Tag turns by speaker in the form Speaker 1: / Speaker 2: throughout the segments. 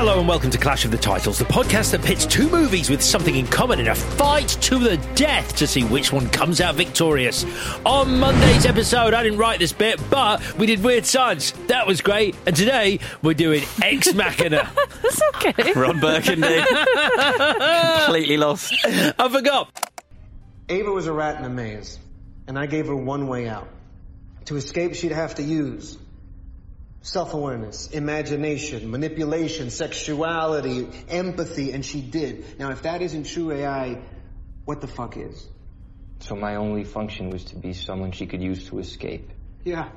Speaker 1: Hello and welcome to Clash of the Titles, the podcast that pits two movies with something in common in a fight to the death to see which one comes out victorious. On Monday's episode, I didn't write this bit, but we did Weird Science. That was great. And today, we're doing Ex Machina.
Speaker 2: That's okay.
Speaker 3: Ron Burgundy. Completely lost.
Speaker 1: I forgot.
Speaker 4: Ava was a rat in a maze, and I gave her one way out. To escape, she'd have to use self-awareness, imagination, manipulation, sexuality, empathy, and she did. Now, if that isn't true AI, what the fuck is?
Speaker 5: So my only function was to be someone she could use to escape.
Speaker 4: Yeah,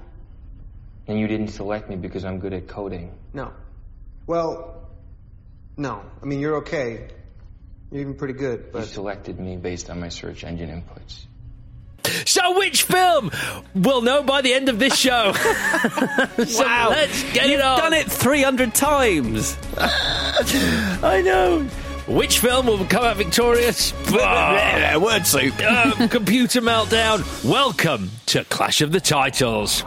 Speaker 5: And you didn't select me because I'm good at coding.
Speaker 4: no. Well, no. I mean, you're okay. You're even pretty good, but...
Speaker 5: You selected me based on my search engine inputs.
Speaker 1: So, which film? We'll know by the end of this show. so
Speaker 3: Wow.
Speaker 1: let's get
Speaker 3: You've
Speaker 1: it on.
Speaker 3: done it 300 times.
Speaker 1: I know. Which film will come out victorious?
Speaker 3: Word soup.
Speaker 1: Uh, computer meltdown. Welcome to Clash of the Titles.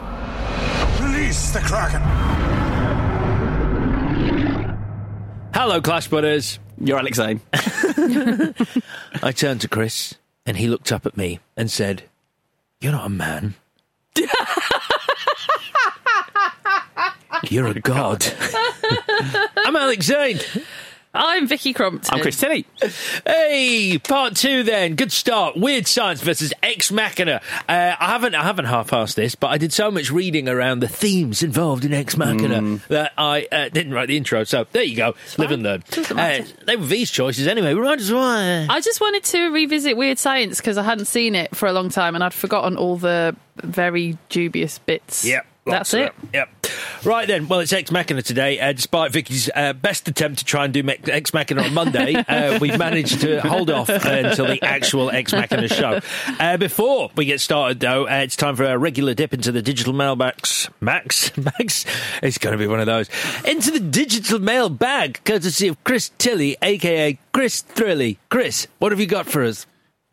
Speaker 6: Release the Kraken.
Speaker 1: Hello, Clash Butters.
Speaker 3: You're Alex Zane.
Speaker 1: I turned to Chris, and he looked up at me and said, "You're not a man. You're a god." I'm Alex Zane.
Speaker 2: I'm Vicky Crompton.
Speaker 3: I'm Chris Tilly.
Speaker 1: Hey, part two then. Good start. Weird Science versus Ex Machina. Uh, I haven't, I haven't half-assed this, but I did so much reading around the themes involved in Ex Machina that I uh, didn't write the intro. So there you go. Live and learn. Uh, they were these choices anyway. We might as well.
Speaker 2: I just wanted to revisit Weird Science because I hadn't seen it for a long time and I'd forgotten all the very dubious bits.
Speaker 1: Yep.
Speaker 2: That's it.
Speaker 1: Yep. Right then. Well, it's Ex Machina today. Uh, despite Vicky's uh, best attempt to try and do Me- Ex Machina on Monday, uh, we've managed to hold off uh, until the actual Ex Machina show. Uh, before we get started, though, uh, it's time for a regular dip into the digital mailbags. Max? Max? It's going to be one of those. Into the digital mail bag, courtesy of Chris Tilly, aka Chris Thrilly. Chris, what have you got for us?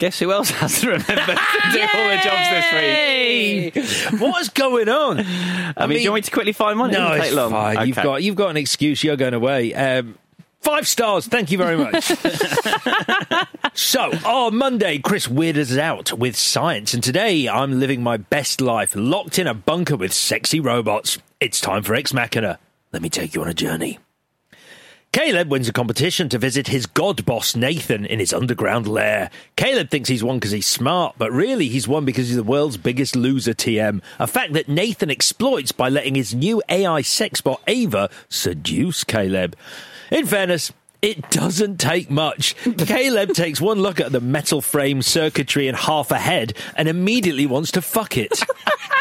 Speaker 3: Guess who else has to remember to do all the jobs this week?
Speaker 1: What's going on?
Speaker 3: I mean, do you want me to quickly find one?
Speaker 1: No, it's
Speaker 3: long.
Speaker 1: fine. You've got you've got an excuse. You're going away. Um, five stars. Thank you very much. so on Monday, Chris weirded us out with science, and today I'm living my best life, locked in a bunker with sexy robots. It's time for Ex Machina. Let me take you on a journey. Caleb wins a competition to visit his god boss Nathan in his underground lair. Caleb thinks he's won because he's smart, but really he's won because he's the world's biggest loser TM. A fact that Nathan exploits by letting his new AI sex bot Ava seduce Caleb. In fairness, it doesn't take much. Caleb takes one look at the metal frame circuitry and half a head and immediately wants to fuck it.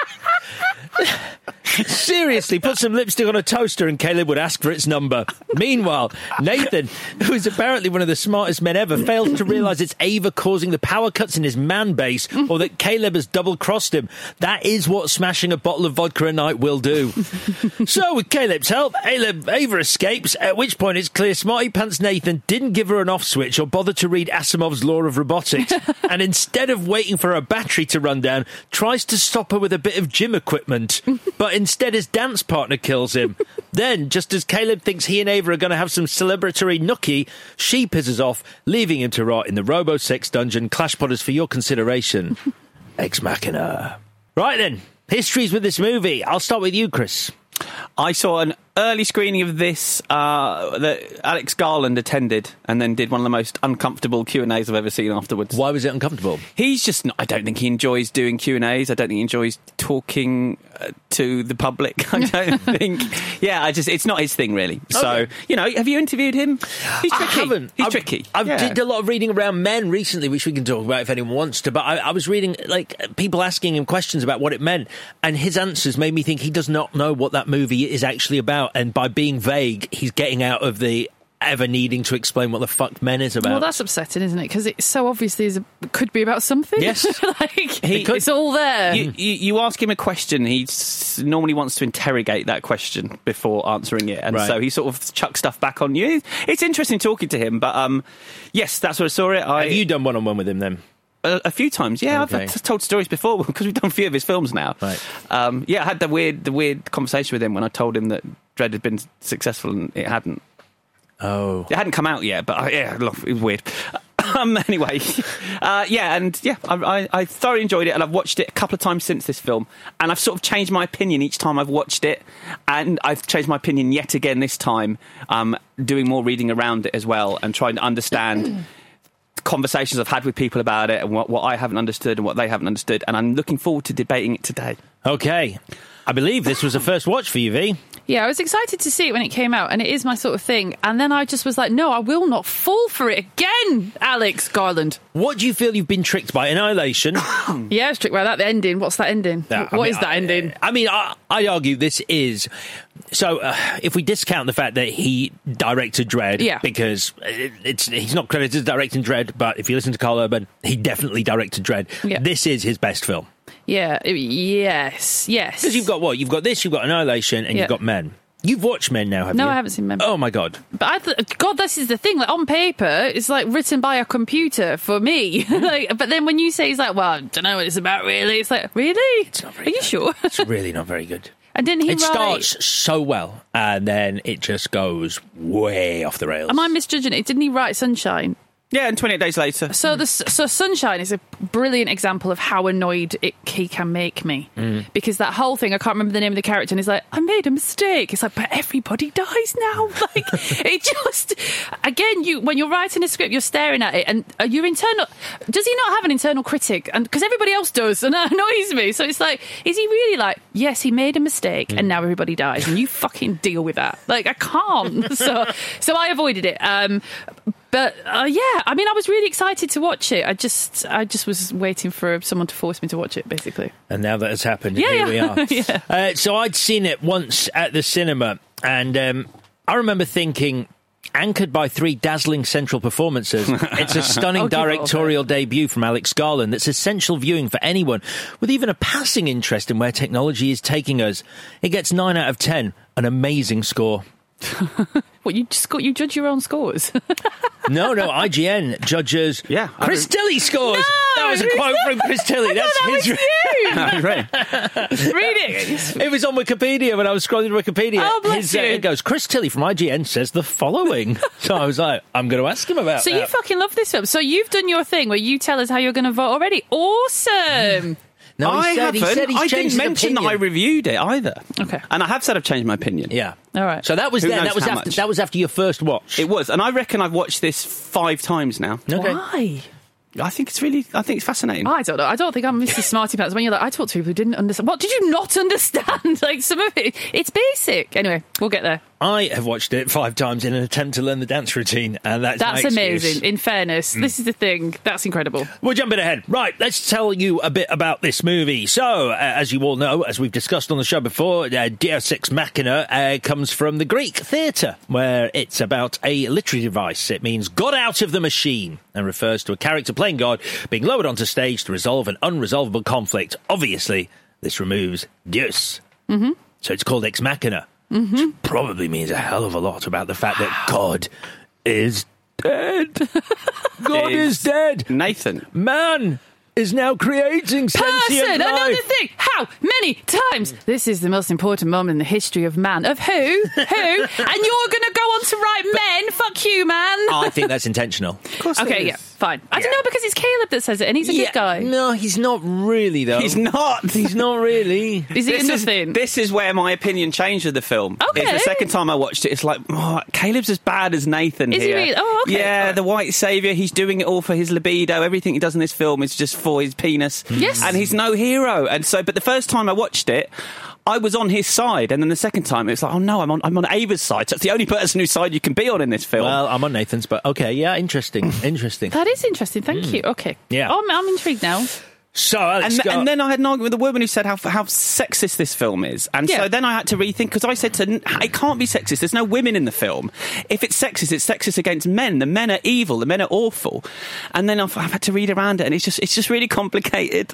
Speaker 1: Seriously, put some lipstick on a toaster and Caleb would ask for its number. Meanwhile, Nathan, who is apparently one of the smartest men ever, fails to realise it's Ava causing the power cuts in his man base or that Caleb has double crossed him. That is what smashing a bottle of vodka a night will do. so, with Caleb's help, Ava, escapes, at which point it's clear Smarty Pants Nathan didn't give her an off switch or bother to read Asimov's Law of Robotics, and instead of waiting for her battery to run down, tries to stop her with a bit of gym equipment. but instead, his dance partner kills him. then, just as Caleb thinks he and Ava are going to have some celebratory nookie, she pisses off, leaving him to rot in the Robo Sex dungeon. Clash Potters for your consideration. Ex Machina. Right then, histories with this movie. I'll start with you, Chris.
Speaker 3: I saw an early screening of this uh, that Alex Garland attended, and then did one of the most uncomfortable Q and A's I've ever seen afterwards.
Speaker 1: Why was it uncomfortable?
Speaker 3: He's just. Not, I don't think he enjoys doing Q and A's. I don't think he enjoys talking uh, to the public. I don't think. Yeah, I just. It's not his thing really. So
Speaker 1: Okay.
Speaker 3: you know, have you interviewed him? He's tricky.
Speaker 1: I haven't.
Speaker 3: He's
Speaker 1: I've,
Speaker 3: tricky.
Speaker 1: I've
Speaker 3: Yeah.
Speaker 1: did a lot of reading around men recently, which we can talk about if anyone wants to. But I, I was reading like people asking him questions about what it meant, and his answers made me think he does not know what that movie is actually about. And by being vague, he's getting out of the ever needing to explain what the fuck men is about.
Speaker 2: Well, that's upsetting, isn't it? Because it so obviously is a, could be about something.
Speaker 1: Yes.
Speaker 2: like
Speaker 3: He-
Speaker 2: it's all there.
Speaker 3: You, you, you ask him a question, he normally wants to interrogate that question before answering it, and
Speaker 1: Right.
Speaker 3: so he sort of chucks stuff back on you. It's interesting talking to him, but um, yes, that's what I saw it. I,
Speaker 1: Have you done one on one with him then?
Speaker 3: a, a few times, yeah.
Speaker 1: Okay.
Speaker 3: I've, I've told stories before because we've done a few of his films now.
Speaker 1: Right.
Speaker 3: Um, yeah, I had the weird, the weird conversation with him when I told him that Dredd had been successful and it hadn't.
Speaker 1: Oh.
Speaker 3: It hadn't come out yet, but uh, yeah, look, it was weird. Um, anyway, uh, yeah, and yeah, I, I, I thoroughly enjoyed it, and I've watched it a couple of times since this film, and I've sort of changed my opinion each time I've watched it, and I've changed my opinion yet again this time, um, doing more reading around it as well, and trying to understand conversations I've had with people about it, and what, what I haven't understood and what they haven't understood, and I'm looking forward to debating it today.
Speaker 1: Okay. I believe this was a first watch for you, V.
Speaker 2: Yeah, I was excited to see it when it came out, and it is my sort of thing. And then I just was like, no, I will not fall for it again, Alex Garland.
Speaker 1: What do you feel you've been tricked by? Annihilation.
Speaker 2: Yeah, I was tricked by that. The ending. What's that ending? What
Speaker 1: I
Speaker 2: is
Speaker 1: mean,
Speaker 2: that
Speaker 1: I-
Speaker 2: ending?
Speaker 1: I mean, I, I argue this is. So, uh, if we discount the fact that he directed Dredd,
Speaker 2: Yeah.
Speaker 1: because it, it's he's not credited as directing Dredd, but if you listen to Karl Urban, he definitely directed Dread.
Speaker 2: Yeah.
Speaker 1: This is his best film
Speaker 2: Yeah. Yes. Yes.
Speaker 1: because you've got what you've got this, you've got Annihilation, and
Speaker 2: Yeah.
Speaker 1: you've got Men. You've watched Men now, have
Speaker 2: No,
Speaker 1: you?
Speaker 2: No, I haven't seen Men.
Speaker 1: Oh my god!
Speaker 2: But I th- God, this is the thing. Like on paper, it's like written by a computer for me. Hmm. like, but then when you say it's like, well, I don't know what it's about really. It's like, really?
Speaker 1: It's not very
Speaker 2: Are you sure?
Speaker 1: It's really not very good.
Speaker 2: and didn't he
Speaker 1: It
Speaker 2: write?
Speaker 1: starts so well, and then it just goes way off the rails.
Speaker 2: Am I misjudging it? Didn't he write Sunshine?
Speaker 3: Yeah, and 28 days later.
Speaker 2: So the so Sunshine is a brilliant example of how annoyed it, he can make me
Speaker 1: Mm.
Speaker 2: because that whole thing I can't remember the name of the character and he's like I made a mistake. It's like but everybody dies now. Like it just again you when you're writing a script you're staring at it and uh, your internal does he not have an internal critic and because everybody else does and that annoys me. So it's like is he really like yes he made a mistake
Speaker 1: Mm.
Speaker 2: and now everybody dies and you fucking deal with that. Like I can't. so so I avoided it. Um but uh, yeah, I mean, I was really excited to watch it. I just, I just was waiting for someone to force me to watch it, basically.
Speaker 1: And now that has happened,
Speaker 2: Yeah,
Speaker 1: here
Speaker 2: yeah.
Speaker 1: we are.
Speaker 2: Yeah.
Speaker 1: uh, so I'd seen it once at the cinema, and um, I remember thinking, anchored by three dazzling central performances, it's a stunning
Speaker 2: I'll give it all
Speaker 1: directorial debut from Alex Garland that's essential viewing for anyone with even a passing interest in where technology is taking us. It gets 9 out of 10, an amazing score.
Speaker 2: What you just got? You judge your own scores.
Speaker 1: No, no, IGN judges.
Speaker 3: Yeah,
Speaker 1: Chris Tilly scores.
Speaker 2: No,
Speaker 1: that was a quote from Chris Tilly.
Speaker 2: I
Speaker 1: That's
Speaker 2: that
Speaker 1: his.
Speaker 2: was you.
Speaker 3: right.
Speaker 2: Read it.
Speaker 1: It was on Wikipedia when I was scrolling Wikipedia.
Speaker 2: Oh, bless
Speaker 1: His, uh, it goes, Chris Tilly from IGN says the following. so I was like, I'm going to ask him about
Speaker 2: So you fucking love this film. So you've done your thing where you tell us how you're going to vote already. Awesome.
Speaker 1: No, he
Speaker 3: I
Speaker 1: said,
Speaker 3: haven't.
Speaker 1: said he's
Speaker 3: I didn't
Speaker 1: his
Speaker 3: mention that I reviewed it either.
Speaker 2: Okay.
Speaker 3: And I have said I've changed my opinion.
Speaker 1: Yeah.
Speaker 2: All right.
Speaker 1: So that was
Speaker 3: Who
Speaker 1: then. That was after.
Speaker 3: much?
Speaker 1: That was after your first watch.
Speaker 3: It was, and I reckon I've watched this five times now.
Speaker 1: okay.
Speaker 2: Why?
Speaker 3: I think it's really, I think it's fascinating.
Speaker 2: I don't know. I don't think I'm Mr. Smarty Pants. When you're like, I talk to people who didn't understand. What did you not understand? like some of it, it's basic. Anyway, we'll get there.
Speaker 1: I have watched it five times in an attempt to learn the dance routine, and that's
Speaker 2: That's amazing. In fairness, this is the thing. That's incredible.
Speaker 1: We're jumping ahead. Right, let's tell you a bit about this movie. So, uh, as you all know, as we've discussed on the show before, uh, Deus Ex Machina uh, comes from the Greek theatre, where it's about a literary device. It means God out of the machine and refers to a character playing God being lowered onto stage to resolve an unresolvable conflict. Obviously, this removes Deus.
Speaker 2: Mm-hmm.
Speaker 1: So it's called Ex Machina.
Speaker 2: Mm-hmm.
Speaker 1: Which probably means a hell of a lot about the fact that God is dead. God is dead.
Speaker 3: Nathan.
Speaker 1: Man is now creating sentient
Speaker 2: Person, another
Speaker 1: life.
Speaker 2: thing. How many times? This is the most important moment in the history of man. Of who? Who? and you're going to go on to write men? Fuck you, man.
Speaker 1: I think that's intentional. Of course.
Speaker 2: okay, yeah, fine. I don't know because it's Caleb that says it, and he's a good guy.
Speaker 1: No, he's not really though.
Speaker 3: He's not.
Speaker 1: He's not really.
Speaker 2: Is he
Speaker 3: this is,
Speaker 2: nothing?
Speaker 3: this is where my opinion changed of the film.
Speaker 2: Okay.
Speaker 3: It's the second time I watched it, it's like, oh, Caleb's as bad as Nathan
Speaker 2: Is he
Speaker 3: here.
Speaker 2: really? Oh, okay.
Speaker 3: Yeah, the white saviour, he's doing it all for his libido. Everything he does in this film is just for his penis.
Speaker 2: Yes.
Speaker 3: And he's no hero. And so, but the first time I watched it, I was on his side, and then the second time it was like, oh no, I'm on I'm on Ava's side. That's the only person whose side you can be on in this film.
Speaker 1: Well, I'm on Nathan's, but okay, yeah, interesting, interesting.
Speaker 2: That is interesting. Thank hmm. you. Okay.
Speaker 1: Yeah.
Speaker 2: Oh, I'm, I'm intrigued now.
Speaker 1: So, Alex
Speaker 3: and,
Speaker 1: Scott-
Speaker 3: and then I had an argument with a woman who said how how sexist this film is, and
Speaker 2: Yeah.
Speaker 3: so then I had to rethink because I said to it can't be sexist. There's no women in the film. If it's sexist, it's sexist against men. The men are evil. The men are awful. And then I've, I've had to read around it, and it's just it's just really complicated.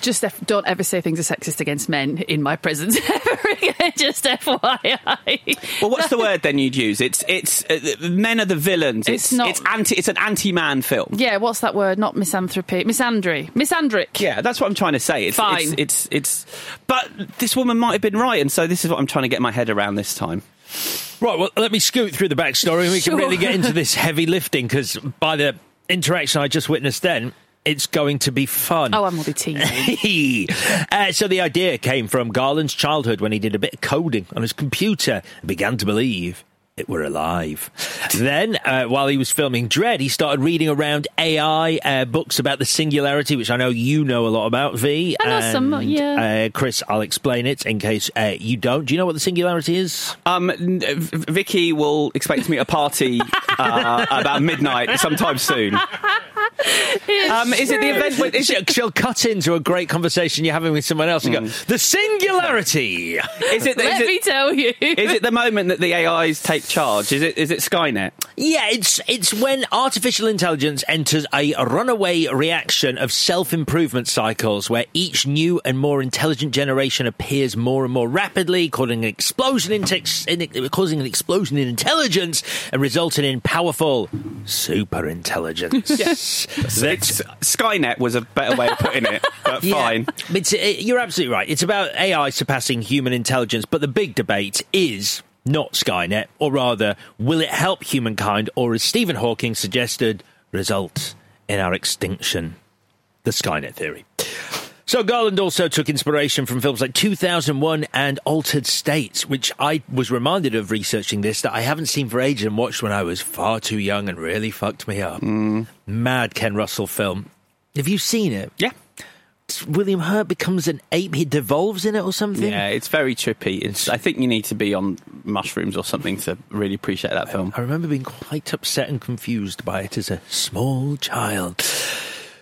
Speaker 2: Just F- don't ever say things are sexist against men in my presence ever again. Just FYI.
Speaker 3: Well, what's the word then you'd use? It's it's uh, men are the villains.
Speaker 2: It's not-
Speaker 3: It's anti. It's an anti-man film.
Speaker 2: Yeah, what's that word? Not misanthropy. Misandry. Misandry. Misandric.
Speaker 3: Yeah, that's what I'm trying to say. It's,
Speaker 2: Fine.
Speaker 3: It's, it's it's but this woman might have been right, and so this is what I'm trying to get my head around this time.
Speaker 1: Right, well, let me scoot through the backstory and we
Speaker 2: Sure.
Speaker 1: can really get into this heavy lifting because by the interaction I just witnessed then, it's going to be fun.
Speaker 2: Oh, I'm going to be teasing.
Speaker 1: uh, so the idea came from Garland's childhood when he did a bit of coding on his computer and began to believe it were alive. then, uh, while he was filming Dredd, he started reading around AI uh, books about the singularity, which I know you know a lot about, V.
Speaker 2: I know some, yeah.
Speaker 1: Uh, Chris, I'll explain it in case uh, you don't. Do you know what the singularity is?
Speaker 3: Um, Vicky will expect me at a party uh, about midnight sometime soon. Um, is it the event? When, is
Speaker 1: She'll,
Speaker 3: it?
Speaker 1: she'll cut into a great conversation you're having with someone else and go, the singularity!
Speaker 3: Is it?
Speaker 2: Let
Speaker 3: Is
Speaker 2: me tell you.
Speaker 3: is it the moment that the AIs take charge? Is it? Is it Skynet?
Speaker 1: Yeah, it's it's when artificial intelligence enters a runaway reaction of self-improvement cycles where each new and more intelligent generation appears more and more rapidly, causing an explosion in, tex- in causing an explosion in intelligence and resulting in powerful super intelligence.
Speaker 3: Yes. It's, Skynet was a better way of putting it, but
Speaker 1: Yeah.
Speaker 3: fine.
Speaker 1: It's, it, uh, you're absolutely right. It's about AI surpassing human intelligence, but the big debate is not Skynet, or rather, will it help humankind, or as Stephen Hawking suggested, result in our extinction? The Skynet theory. So Garland also took inspiration from films like 2001 and Altered States, which I was reminded of researching this that I haven't seen for ages and watched when I was far too young and really fucked me up. Mm. Mad Ken Russell film. Have you seen it?
Speaker 3: Yeah.
Speaker 1: William Hurt becomes an ape. He devolves in it or something.
Speaker 3: Yeah, it's very trippy. It's, I think you need to be on mushrooms or something to really appreciate that film.
Speaker 1: I remember being quite upset and confused by it as a small child.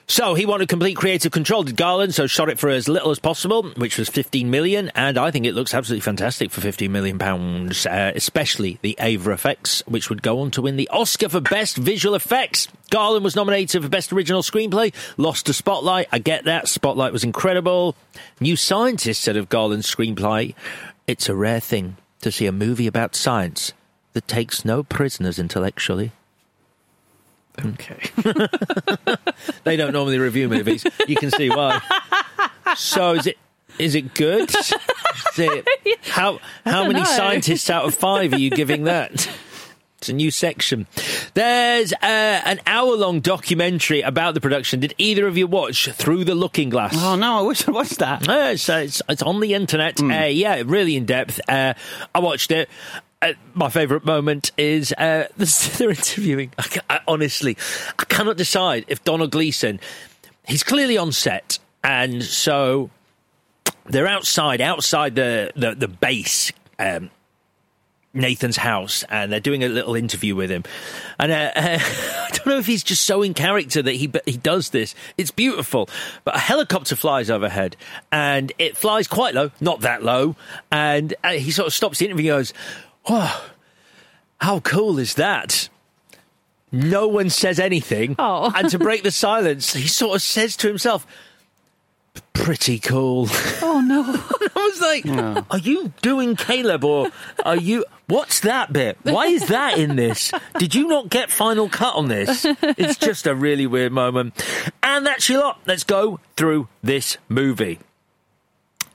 Speaker 1: So he wanted complete creative control, did Garland, so shot it for as little as possible, which was 15 million, and I think it looks absolutely fantastic for 15 million pounds, uh, especially the Ava effects, which would go on to win the Oscar for Best Visual Effects. Garland was nominated for Best Original Screenplay, lost to Spotlight. I get that. Spotlight was incredible. New Scientist said of Garland's screenplay, it's a rare thing to see a movie about science that takes no prisoners intellectually.
Speaker 3: Okay.
Speaker 1: They don't normally review movies. You can see why. So is it is it good? Is it, how how many
Speaker 2: know.
Speaker 1: scientists out of five are you giving that? It's a new section. There's uh, an hour long documentary about the production. Did either of you watch Through the Looking Glass?
Speaker 3: Oh no, I wish I watched that.
Speaker 1: Uh, it's, it's, it's on the internet. Uh, yeah, really in depth. Uh, I watched it. Uh, my favourite moment is uh, they're interviewing. I, I, honestly, I cannot decide if Domhnall Gleeson. He's clearly on set, and so they're outside, outside the the, the base. Um, Nathan's house and they're doing a little interview with him. And uh, uh, I don't know if he's just so in character that he he does this. It's beautiful. But a helicopter flies overhead and it flies quite low, not that low. And uh, he sort of stops the interview and goes, Oh, how cool is that? No one says anything.
Speaker 2: Oh.
Speaker 1: And to break the silence, he sort of says to himself, Pretty cool.
Speaker 2: Oh no.
Speaker 1: I was like, are you doing Caleb or are you. What's that bit? Why is that in this? Did you not get final cut on this? It's just a really weird moment. And that's your lot. Let's go through this movie.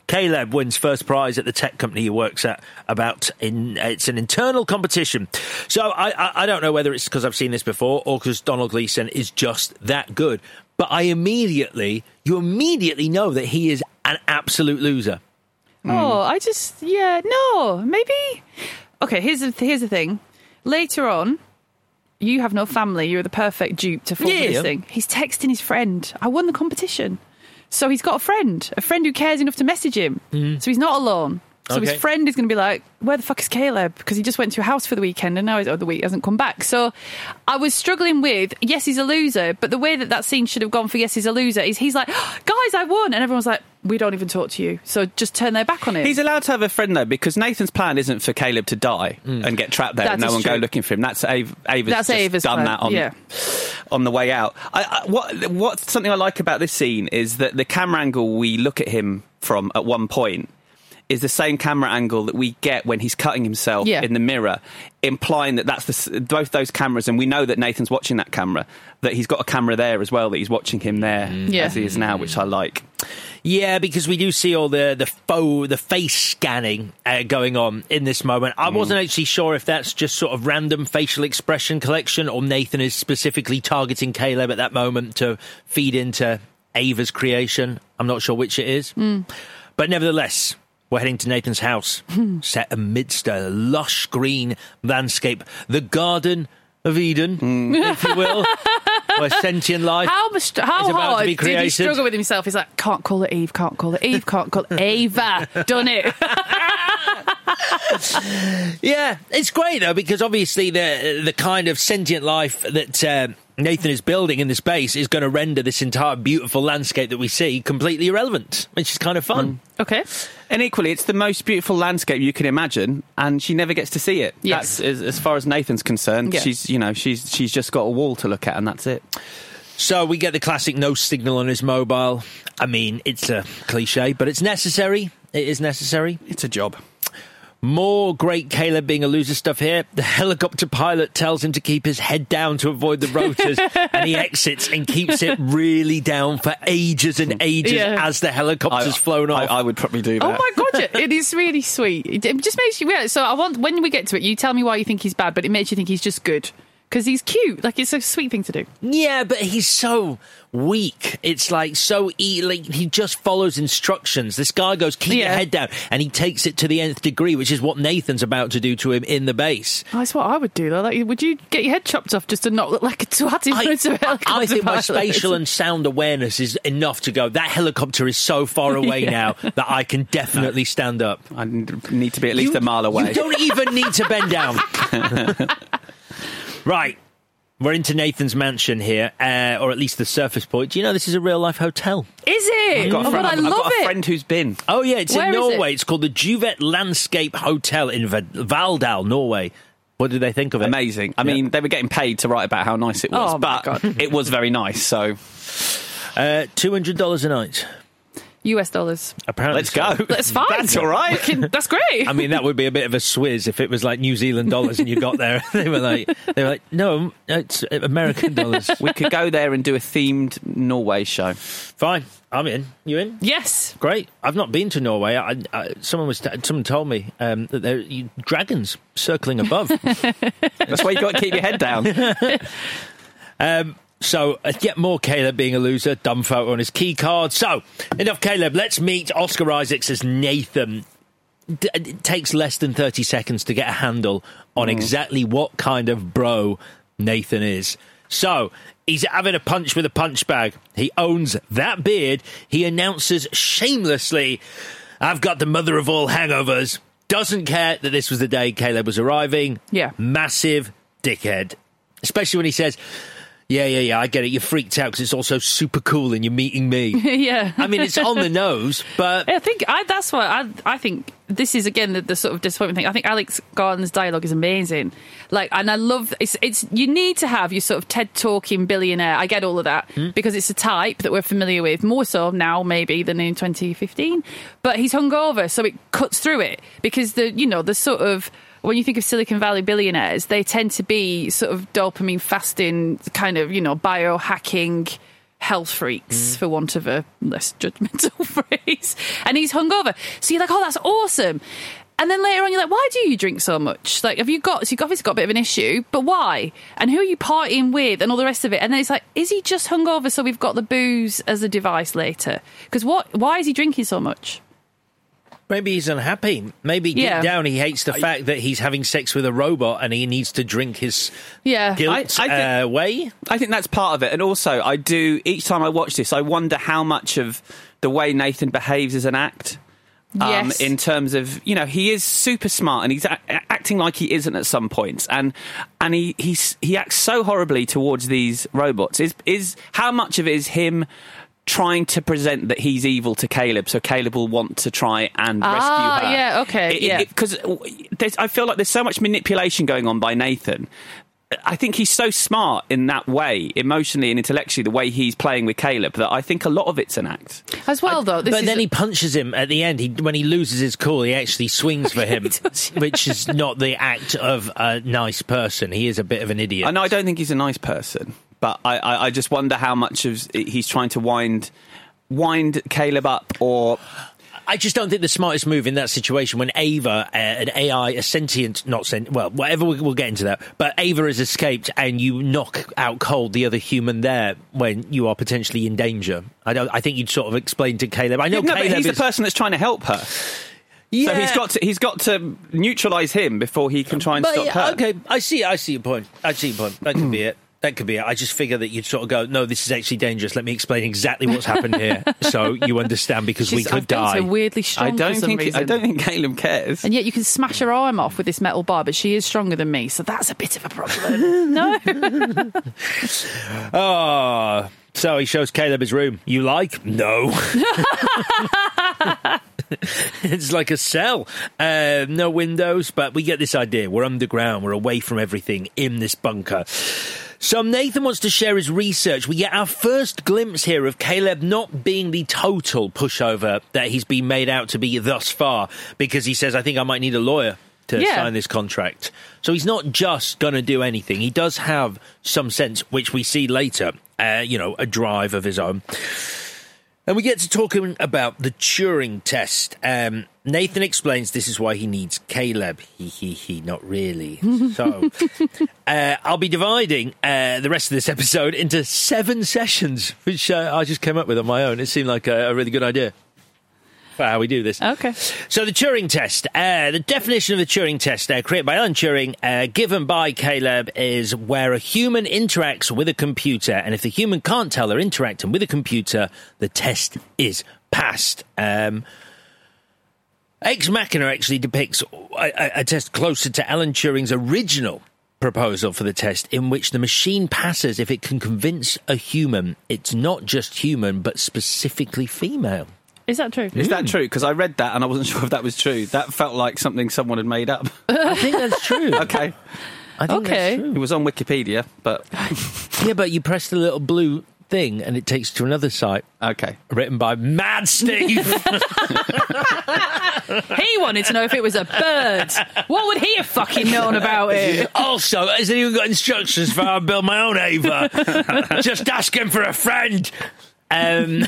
Speaker 1: Caleb wins first prize at the tech company he works at. About in it's an internal competition. So I I, I don't know whether it's because I've seen this before or because Domhnall Gleeson is just that good. But I immediately, you immediately know that he is an absolute loser. Hmm.
Speaker 2: Oh, I just yeah no maybe. Okay, here's the here's the thing. Later on, you have no family. You're the perfect dupe to fall for
Speaker 1: Yeah.
Speaker 2: this thing. He's texting his friend. I won the competition, so he's got a friend, a friend who cares enough to message him. Hmm. So he's not alone. So
Speaker 1: Okay.
Speaker 2: his friend is going to be like, "Where the fuck is Caleb?" Because he just went to your house for the weekend and now he's, oh, the week hasn't come back. So I was struggling with yes, he's a loser, but the way that that scene should have gone for yes, he's a loser is he's like, oh, "Guys, I won," and everyone's like, "We don't even talk to you." So just turn their back on it.
Speaker 3: He's allowed to have a friend though, because Nathan's plan isn't for Caleb to die mm. and get trapped there
Speaker 2: That
Speaker 3: and no
Speaker 2: is
Speaker 3: one go looking for him. That's Ava, Ava's
Speaker 2: That's
Speaker 3: just
Speaker 2: Ava's
Speaker 3: done
Speaker 2: plan,
Speaker 3: that on
Speaker 2: yeah.
Speaker 3: on the way out. I, I, what what something I like about this scene is that the camera angle we look at him from at one point is the same camera angle that we get when he's cutting himself
Speaker 2: Yeah.
Speaker 3: in the mirror, implying that that's the, both those cameras, and we know that Nathan's watching that camera, that he's got a camera there as well, that he's watching him there mm.
Speaker 2: Yeah.
Speaker 3: as he is now, which I like.
Speaker 1: Yeah, because we do see all the the faux, the face scanning uh, going on in this moment. I mm. wasn't actually sure if that's just sort of random facial expression collection, or Nathan is specifically targeting Caleb at that moment to feed into Ava's creation. I'm not sure which it is, mm. but nevertheless. We're heading to Nathan's house, set amidst a lush green landscape, the Garden of Eden, if you will, where sentient life
Speaker 2: How
Speaker 1: is about to
Speaker 2: hard
Speaker 1: be
Speaker 2: did he
Speaker 1: created.
Speaker 2: struggle with himself? He's like, can't call it Eve, can't call it Eve, can't call it Ava. Done it.
Speaker 1: Yeah, it's great though because obviously the the kind of sentient life that uh, Nathan is building in this base is going to render this entire beautiful landscape that we see completely irrelevant, which is kind of fun. Mm.
Speaker 2: okay.
Speaker 3: And equally, it's the most beautiful landscape you can imagine, and she never gets to see it.
Speaker 2: Yes.
Speaker 3: That's, as, as far as Nathan's concerned,
Speaker 2: Yeah.
Speaker 3: she's you know she's she's just got a wall to look at, and that's it.
Speaker 1: So we get the classic no signal on his mobile. I mean, it's a cliche, but it's necessary. It is necessary.
Speaker 3: It's a job.
Speaker 1: More great Caleb being a loser stuff here. The helicopter pilot tells him to keep his head down to avoid the rotors, and he exits and keeps it really down for ages and ages
Speaker 2: Yeah.
Speaker 1: as the helicopter's flown
Speaker 3: I,
Speaker 1: off.
Speaker 3: I would probably do oh that.
Speaker 2: Oh my god, it- it is really sweet. It it just makes you realize. So I want when we get to it, you tell me why you think he's bad, but it makes you think he's just good because he's cute. Like it's a sweet thing to do.
Speaker 1: Yeah, but he's so weak. It's like so e- like he just follows instructions. This guy goes, "Keep your head down," and he takes it to the nth degree, which is what Nathan's about to do to him in the base.
Speaker 2: Oh, that's what I would do though. Like, would you get your head chopped off just to not look like a twat in front of a
Speaker 1: I
Speaker 2: helicopter
Speaker 1: think my spatial and sound awareness is enough to go. That helicopter is so far away
Speaker 2: Yeah.
Speaker 1: now that I can definitely stand up.
Speaker 3: I need to be at least
Speaker 1: You-
Speaker 3: a mile away.
Speaker 1: You don't even need to bend down. right. We're into Nathan's mansion here, uh, or at least the surface point. Do you know this is a real life hotel?
Speaker 2: Is it?
Speaker 3: I've got,
Speaker 2: oh
Speaker 3: a friend,
Speaker 2: god, I
Speaker 3: I've got a friend who's been.
Speaker 1: Oh yeah, it's
Speaker 2: Where
Speaker 1: in Norway.
Speaker 2: it?
Speaker 1: It's called the Juvet Landscape Hotel in Va- Valldal, Norway. What did they think of it?
Speaker 3: Amazing. I mean, they were getting paid to write about how nice it was,
Speaker 2: Oh,
Speaker 3: but it was very nice. So
Speaker 1: Uh, Two hundred dollars a night.
Speaker 2: US dollars.
Speaker 1: Apparently,
Speaker 3: let's go.
Speaker 1: so.
Speaker 2: That's fine.
Speaker 3: That's all right.
Speaker 2: Fucking- That's great.
Speaker 1: I mean, that would be a bit of a swizz if it was like New Zealand dollars and you got there. they were like, they were like, no, it's American dollars.
Speaker 3: we could go there and do a themed Norway show.
Speaker 1: Fine, I'm in. You in?
Speaker 2: yes.
Speaker 1: Great. I've not been to Norway. I, I, someone was someone told me um, that there are dragons circling above.
Speaker 3: That's why you got to keep your head down.
Speaker 1: Um, so, uh, yet more Caleb being a loser, dumb photo on his key card. So, enough Caleb. Let's meet Oscar Isaacs as Nathan. D- it takes less than 30 seconds to get a handle on exactly what kind of bro Nathan is. So, he's having a punch with a punch bag. He owns that beard. He announces shamelessly, I've got the mother of all hangovers. Doesn't care that this was the day Caleb was arriving.
Speaker 2: Yeah.
Speaker 1: Massive dickhead. Especially when he says, yeah, yeah, yeah, I get it. You're freaked out because it's also super cool and you're meeting me.
Speaker 2: yeah.
Speaker 1: I mean, it's on the nose, but
Speaker 2: I think I, that's why I, I think this is again the, the sort of disappointment thing. I think Alex Garland's dialogue is amazing. Like, and I love it's it's you need to have your sort of TED talking billionaire. I get all of that hmm? because it's a type that we're familiar with more so now maybe than in 2015. But he's hungover, so it cuts through it because the you know the sort of when you think of Silicon Valley billionaires, they tend to be sort of dopamine fasting, kind of, you know, biohacking health freaks, mm. for want of a less judgmental phrase. And he's hungover. So you're like, oh, that's awesome. And then later on, you're like, why do you drink so much? Like, have you got, so you've obviously got a bit of an issue, but why? And who are you partying with and all the rest of it? And then it's like, is he just hungover so we've got the booze as a device later? Because what, why is he drinking so much?
Speaker 1: Maybe he's unhappy. Maybe deep down he hates the fact that he's having sex with a robot and he needs to drink his
Speaker 2: Yeah.
Speaker 1: guilt
Speaker 3: I- I think-
Speaker 1: uh, way.
Speaker 3: I think that's part of it. And also, I do, each time I watch this, I wonder how much of the way Nathan behaves is an act. Um,
Speaker 2: Yes.
Speaker 3: In terms of, you know, he is super smart and he's a- acting like he isn't at some points, and and he he's, he acts so horribly towards these robots. Is is how much of it is him trying to present that he's evil to Caleb, so Caleb will want to try and
Speaker 2: Ah,
Speaker 3: rescue her?
Speaker 2: yeah, okay, yeah.
Speaker 3: Because I feel like there's so much manipulation going on by Nathan. I think he's so smart in that way, emotionally and intellectually, the way he's playing with Caleb, that I think a lot of it's an act.
Speaker 2: As well, though, this
Speaker 1: but
Speaker 2: is
Speaker 1: then he punches him at the end. He, when he loses his cool, he actually swings for him,
Speaker 2: does, yeah.
Speaker 1: which is not the act of a nice person. He is a bit of an idiot.
Speaker 3: I know I don't think he's a nice person, but I, I, I just wonder how much of he's trying to wind wind Caleb up, or
Speaker 1: I just don't think the smartest move in that situation when Ava, uh, an AI, a sentient, not sent, well, whatever, we'll, we'll get into that. But Ava has escaped, and you knock out cold the other human there when you are potentially in danger. I don't. I think you'd sort of explain to Caleb. I know
Speaker 3: no, but
Speaker 1: Caleb
Speaker 3: he's
Speaker 1: is,
Speaker 3: the person that's trying to help her.
Speaker 1: Yeah.
Speaker 3: So he's got to he's got to neutralise him before he can try and
Speaker 1: But
Speaker 3: stop
Speaker 1: yeah,
Speaker 3: her.
Speaker 1: okay, I see. I see your point. I see your point. That could be it. That could be it. I just figure that you'd sort of go, no, this is actually dangerous. Let me explain exactly what's happened here, so you understand because we could
Speaker 2: I've
Speaker 1: die.
Speaker 2: her weirdly strong
Speaker 3: I don't
Speaker 2: for some
Speaker 3: think
Speaker 2: reason.
Speaker 3: I don't think Caleb cares.
Speaker 2: And yet you can smash her arm off with this metal bar, but she is stronger than me, so that's a bit of a problem. no.
Speaker 1: Oh, so he shows Caleb his room. You like? No. it's like a cell. Uh, no windows, but we get this idea. We're underground. We're away from everything in this bunker. So Nathan wants to share his research. We get our first glimpse here of Caleb not being the total pushover that he's been made out to be thus far, because he says, I think I might need a lawyer to
Speaker 2: Yeah.
Speaker 1: sign this contract. So he's not just going to do anything. He does have some sense, which we see later, uh, you know, a drive of his own. And we get to talking about the Turing test. Um, Nathan explains this is why he needs Caleb. He, he, he, not really. So, uh, I'll be dividing uh, the rest of this episode into seven sessions, which uh, I just came up with on my own. It seemed like a, a really good idea for how we do this.
Speaker 2: Okay.
Speaker 1: So the Turing test, uh, the definition of the Turing test, uh, created by Alan Turing, uh, given by Caleb, is where a human interacts with a computer, and if the human can't tell they're interacting with a computer, the test is passed. Um, Ex Machina actually depicts a, a, a test closer to Alan Turing's original proposal for the test, in which the machine passes if it can convince a human it's not just human, but specifically female.
Speaker 2: Is that true?
Speaker 3: Is that hmm. true? Because I read that and I wasn't sure if that was true. That felt like something someone had made up.
Speaker 1: I think that's true.
Speaker 3: okay,
Speaker 1: I think
Speaker 2: Okay.
Speaker 1: that's true.
Speaker 3: it was on Wikipedia, but
Speaker 1: Yeah, but you press the little blue thing and it takes you to another site
Speaker 3: okay.
Speaker 1: written by Mad Steve.
Speaker 2: He wanted to know if it was a bird. What would he have fucking known about it?
Speaker 1: also, has anyone got instructions for how to build my own Ava? Just asking for a friend. Um,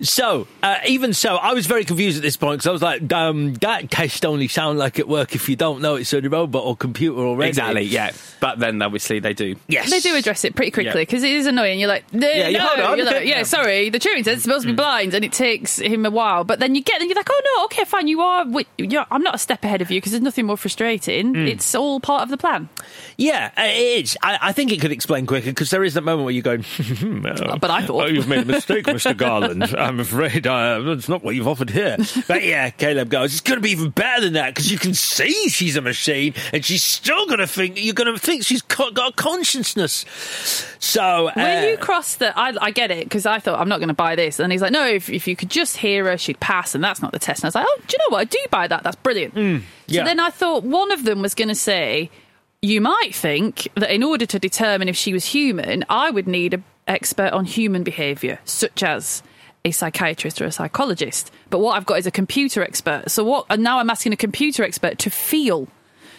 Speaker 1: so, uh, even so, I was very confused at this point because I was like, um, that test only sound like it work if you don't know it's a robot or computer already.
Speaker 3: Exactly, yeah. But then obviously they do.
Speaker 1: Yes.
Speaker 2: They do address it pretty quickly
Speaker 3: Yeah.
Speaker 2: because it is annoying. You're like, no,
Speaker 3: Yeah, you
Speaker 2: no.
Speaker 3: hold on.
Speaker 2: You're like, yeah,
Speaker 3: Yeah.
Speaker 2: sorry, the Turing test is supposed to be blind, and it takes him a while. But then you get, and you're like, oh no, okay, fine, you are. You're, I'm not a step ahead of you because there's nothing more frustrating. It's all part of the plan.
Speaker 1: Yeah, uh, it is. I, I think it could explain quicker because there is that moment where you're going, hmm, oh,
Speaker 2: But I thought-
Speaker 1: oh, you've made a mistake, Mr. Garland. Holland. I'm afraid I, that's not what you've offered here. But yeah, Caleb goes, it's going to be even better than that because you can see she's a machine and she's still going to think, you're going to think she's got a consciousness. So,
Speaker 2: When
Speaker 1: uh,
Speaker 2: you cross the, I, I get it because I thought I'm not going to buy this, and he's like, no, if, if you could just hear her, she'd pass, and that's not the test. And I was like, oh, do you know what? I do buy that. That's brilliant.
Speaker 1: Mm, yeah.
Speaker 2: So then I thought one of them was going to say, you might think that in order to determine if she was human, I would need an expert on human behaviour, such as a psychiatrist or a psychologist. But what I've got is a computer expert. So what? And now I'm asking a computer expert to feel.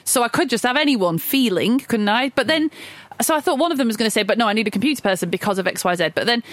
Speaker 2: So I could just have anyone feeling, couldn't I? But then, so I thought one of them was going to say, but no, I need a computer person because of X, Y, Z. But then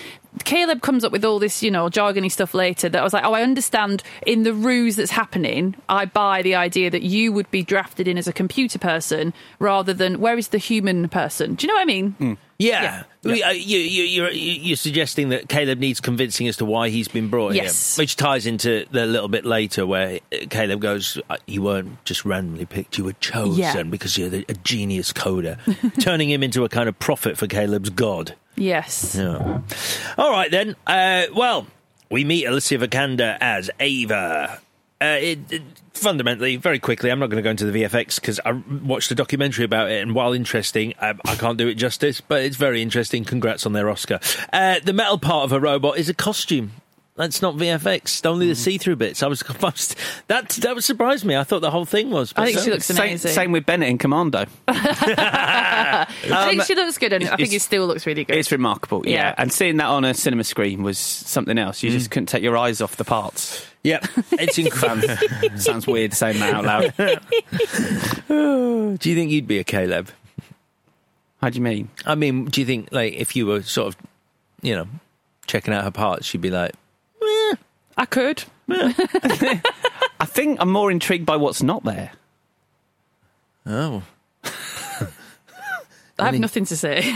Speaker 2: Caleb comes up with all this, you know, jargony stuff later that I was like, oh, I understand in the ruse that's happening. I buy the idea that you would be drafted in as a computer person rather than where is the human person? Do you know what I mean? Hmm.
Speaker 1: Yeah, We- uh, you, you, you're, you're suggesting that Caleb needs convincing as to why he's been brought
Speaker 2: Yes.
Speaker 1: here, which ties into the little bit later where uh, Caleb goes, "Uh, "You weren't just randomly picked; you were chosen
Speaker 2: Yeah.
Speaker 1: because you're the, a genius coder," turning him into a kind of prophet for Caleb's god.
Speaker 2: Yes.
Speaker 1: Yeah. All right then. Uh, well, we meet Alicia Vikander as Ava. Uh, it, it- fundamentally, very quickly, I'm not going to go into the VFX because I watched a documentary about it, and while interesting, I, I can't do it justice, but it's very interesting. Congrats on their Oscar. Uh, the metal part of a robot is a costume. That's not VFX. Only the mm. see-through bits. I was, I was that that would surprise me. I thought the whole thing was.
Speaker 2: I think
Speaker 1: but-
Speaker 2: she looks
Speaker 3: Same,
Speaker 2: amazing.
Speaker 3: same with Bennett in Commando.
Speaker 2: I think she looks good, and I think
Speaker 3: it's-
Speaker 2: it still looks really good.
Speaker 3: It's remarkable, yeah.
Speaker 2: Yeah.
Speaker 3: And seeing that on a cinema screen was something else. You just mm. couldn't take your eyes off the parts.
Speaker 1: Yep, it's incredible.
Speaker 3: Sounds, sounds weird saying that out loud.
Speaker 1: do you think you'd be a Caleb?
Speaker 3: How do you mean?
Speaker 1: I mean, do you think like if you were sort of, you know, checking out her parts, she'd be like,
Speaker 2: I could.
Speaker 3: I think I'm more intrigued by what's not there.
Speaker 1: oh,
Speaker 2: I have nothing to say.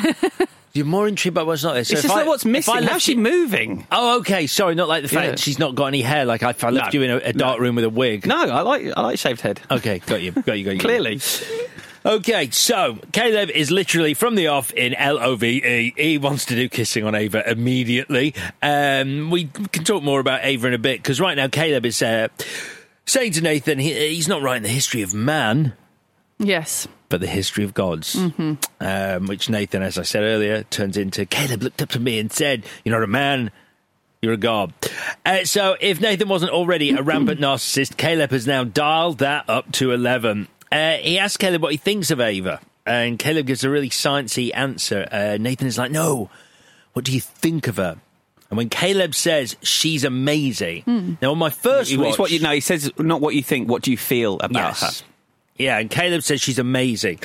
Speaker 1: you're more intrigued by what's not there. So
Speaker 3: it's
Speaker 1: if
Speaker 3: just
Speaker 1: I-
Speaker 3: like what's
Speaker 1: if I
Speaker 3: missing.
Speaker 1: left
Speaker 3: How's she
Speaker 1: you-
Speaker 3: moving?
Speaker 1: Oh, okay. Sorry, not like the fact
Speaker 3: Yeah.
Speaker 1: that she's not got any hair. Like if I left
Speaker 3: No.
Speaker 1: you in a, a dark room with a wig.
Speaker 3: No, I like I like shaved head.
Speaker 1: Okay, got you, got you, got you.
Speaker 3: Clearly.
Speaker 1: Okay, so Caleb is literally from the off in L O V E. He wants to do kissing on Ava immediately. Um, we can talk more about Ava in a bit because right now Caleb is uh, saying to Nathan he, he's not writing the history of man,
Speaker 2: yes.
Speaker 1: but the history of gods. Um, which Nathan, as I said earlier, turns into Caleb looked up to me and said, "You're not a man." You're a god. Uh, so, if Nathan wasn't already a rampant narcissist, Caleb has now dialed that up to 11. Uh, he asks Caleb what he thinks of Ava, and Caleb gives a really sciencey answer. Uh, Nathan is like, No, what do you think of her? And when Caleb says she's amazing, now on my first
Speaker 3: It's
Speaker 1: watch,
Speaker 3: what you know. He says not what you think. What do you feel about
Speaker 1: Yes.
Speaker 3: her?
Speaker 1: Yeah, and Caleb says she's amazing.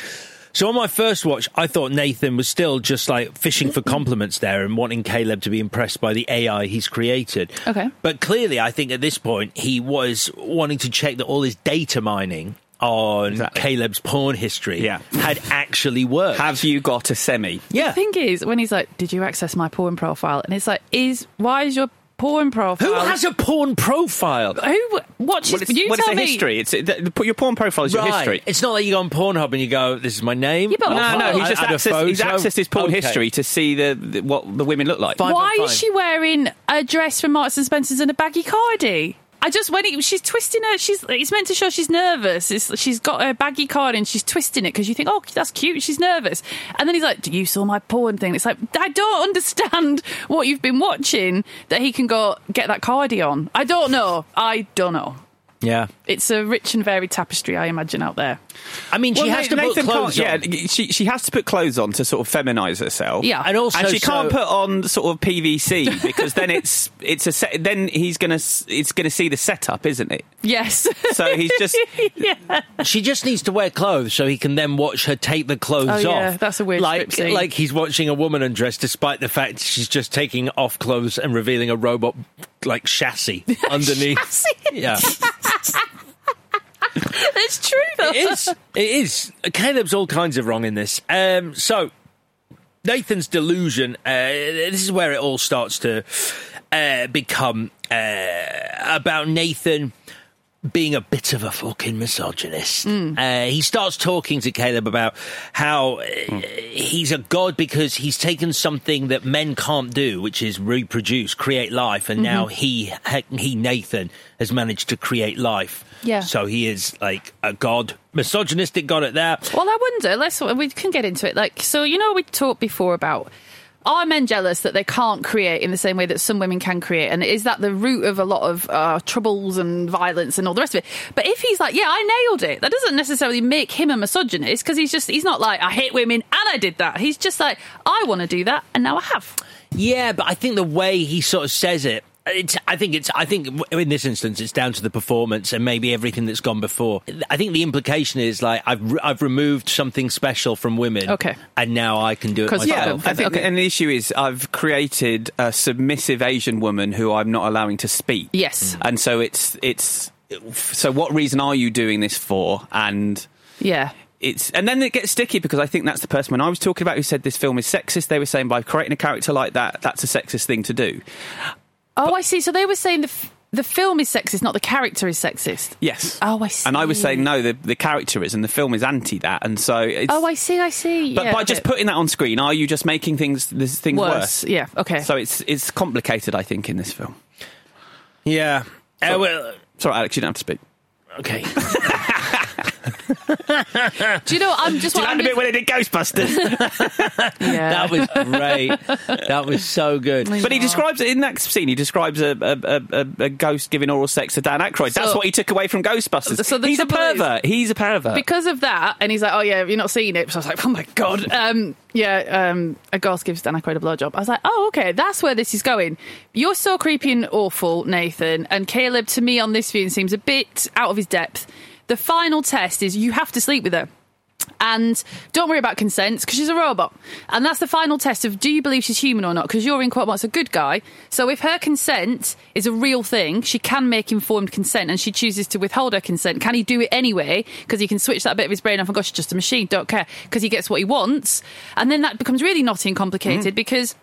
Speaker 1: So on my first watch, I thought Nathan was still just like fishing for compliments there and wanting Caleb to be impressed by the AI he's created.
Speaker 2: Okay.
Speaker 1: But clearly, I think at this point, he was wanting to check that all his data mining on
Speaker 3: Exactly.
Speaker 1: Caleb's porn history
Speaker 3: Yeah.
Speaker 1: had actually worked.
Speaker 3: Have you got a semi?
Speaker 1: yeah.
Speaker 2: The thing is, when he's like, "Did you access my porn profile?" and it's like, "Is why is your porn profile?"
Speaker 1: Who has a porn profile?
Speaker 2: who watches?
Speaker 3: Well, it's,
Speaker 2: you
Speaker 3: well, it's a
Speaker 2: me.
Speaker 3: history. It's the, the, your porn profile is your
Speaker 1: Right.
Speaker 3: history.
Speaker 1: It's not like you go on Pornhub and you go, "This is my name."
Speaker 2: Yeah, but
Speaker 3: No, no, he's just accessed, he's accessed his porn
Speaker 1: Okay.
Speaker 3: history to see the, the what the women look like.
Speaker 1: Fine.
Speaker 2: Why
Speaker 1: fine.
Speaker 2: is she wearing a dress from Marks and Spencers and a baggy cardi? I just when it, she's twisting her, she's it's meant to show she's nervous. It's, she's got her baggy card and she's twisting it because you think, oh, that's cute. She's nervous, and then he's like, "Do you saw my porn thing?" It's like I don't understand what you've been watching that he can go get that cardi on. I don't know. I don't know.
Speaker 1: Yeah.
Speaker 2: It's a rich and varied tapestry, I imagine, out there.
Speaker 1: I mean, she
Speaker 3: Well,
Speaker 1: has to
Speaker 3: Na-
Speaker 1: put clothes on.
Speaker 3: Yeah, she she has to put clothes on to sort of feminise herself.
Speaker 2: Yeah.
Speaker 1: And also,
Speaker 3: and she can't put on sort of PVC because then it's it's a set, then he's gonna it's gonna see the setup, isn't it?
Speaker 2: Yes.
Speaker 3: So he's just
Speaker 2: yeah.
Speaker 1: She just needs to wear clothes so he can then watch her take the clothes
Speaker 2: Oh,
Speaker 1: off.
Speaker 2: yeah, that's a weird
Speaker 1: like
Speaker 2: scene.
Speaker 1: like he's watching a woman undress, despite the fact she's just taking off clothes and revealing a robot like chassis underneath.
Speaker 2: Chassis.
Speaker 1: Yeah,
Speaker 2: it's true though.
Speaker 1: it is. It is. Caleb's all kinds of wrong in this. Um, so Nathan's delusion. Uh, this is where it all starts to uh, become uh, about Nathan being a bit of a fucking misogynist. Uh, he starts talking to Caleb about how uh, he's a god because he's taken something that men can't do, which is reproduce, create life, and now he he Nathan has managed to create life.
Speaker 2: Yeah.
Speaker 1: So he is like a god, misogynistic god at that.
Speaker 2: Well, I wonder. Let's we can get into it. Like, so you know, we talked before about are men jealous that they can't create in the same way that some women can create, and is that the root of a lot of uh, troubles and violence and all the rest of it? But if he's like, yeah, I nailed it, that doesn't necessarily make him a misogynist because he's just he's not like I hate women and I did that. He's just like I want to do that and now I have.
Speaker 1: Yeah, but I think the way he sort of says it, it's, I think it's. I think in this instance, it's down to the performance and maybe everything that's gone before. I think the implication is like I've re- I've removed something special from women,
Speaker 2: Okay.
Speaker 1: and now I can do it
Speaker 2: 'Cause, yeah,
Speaker 1: myself.
Speaker 3: I think,
Speaker 2: Okay.
Speaker 3: and the issue is I've created a submissive Asian woman who I'm not allowing to speak.
Speaker 2: Yes. Mm.
Speaker 3: and so it's it's so what reason are you doing this for? And
Speaker 2: Yeah.
Speaker 3: it's and then it gets sticky because I think that's the person when I was talking about who said this film is sexist. They were saying by creating a character like that, that's a sexist thing to do.
Speaker 2: Oh, I see. So they were saying the f- the film is sexist, not the character is sexist.
Speaker 3: Yes.
Speaker 2: Oh, I see.
Speaker 3: And I was saying no, the the character is, and the film is anti that, and so it's.
Speaker 2: Oh, I see. I see.
Speaker 3: but
Speaker 2: yeah,
Speaker 3: by
Speaker 2: okay.
Speaker 3: just putting that on screen, are you just making things this things
Speaker 2: worse.
Speaker 3: worse?
Speaker 2: Yeah. Okay.
Speaker 3: So it's it's complicated, I think, in this film.
Speaker 1: yeah. Uh, well,
Speaker 3: Sorry, Alex, you don't have to speak.
Speaker 1: okay.
Speaker 2: Do you know? I'm just.
Speaker 3: Do you like the bit when it did Ghostbusters?
Speaker 2: yeah.
Speaker 1: that was great. that was so good.
Speaker 3: but he describes it in that scene. He describes a, a, a, a, ghost giving oral sex to Dan Aykroyd. That's what he took away from Ghostbusters.
Speaker 2: So
Speaker 3: He's a
Speaker 2: trouble is-
Speaker 3: pervert. He's a pervert.
Speaker 2: because of that, and he's like, "Oh yeah, you're not seeing it." So I was like, "Oh my god." Um, yeah, um, a ghost gives Dan Aykroyd a blowjob. I was like, "Oh okay, that's where this is going." You're so creepy and awful, Nathan, and Caleb. To me, on this viewing, seems a bit out of his depth. The final test is you have to sleep with her. And don't worry about consent because she's a robot. And that's the final test of do you believe she's human or not? Because you're in quote marks a good guy. So if her consent is a real thing, she can make informed consent and she chooses to withhold her consent. Can he do it anyway? Because he can switch that bit of his brain off and go, she's just a machine, don't care. Because he gets what he wants. And then that becomes really knotty and complicated mm. because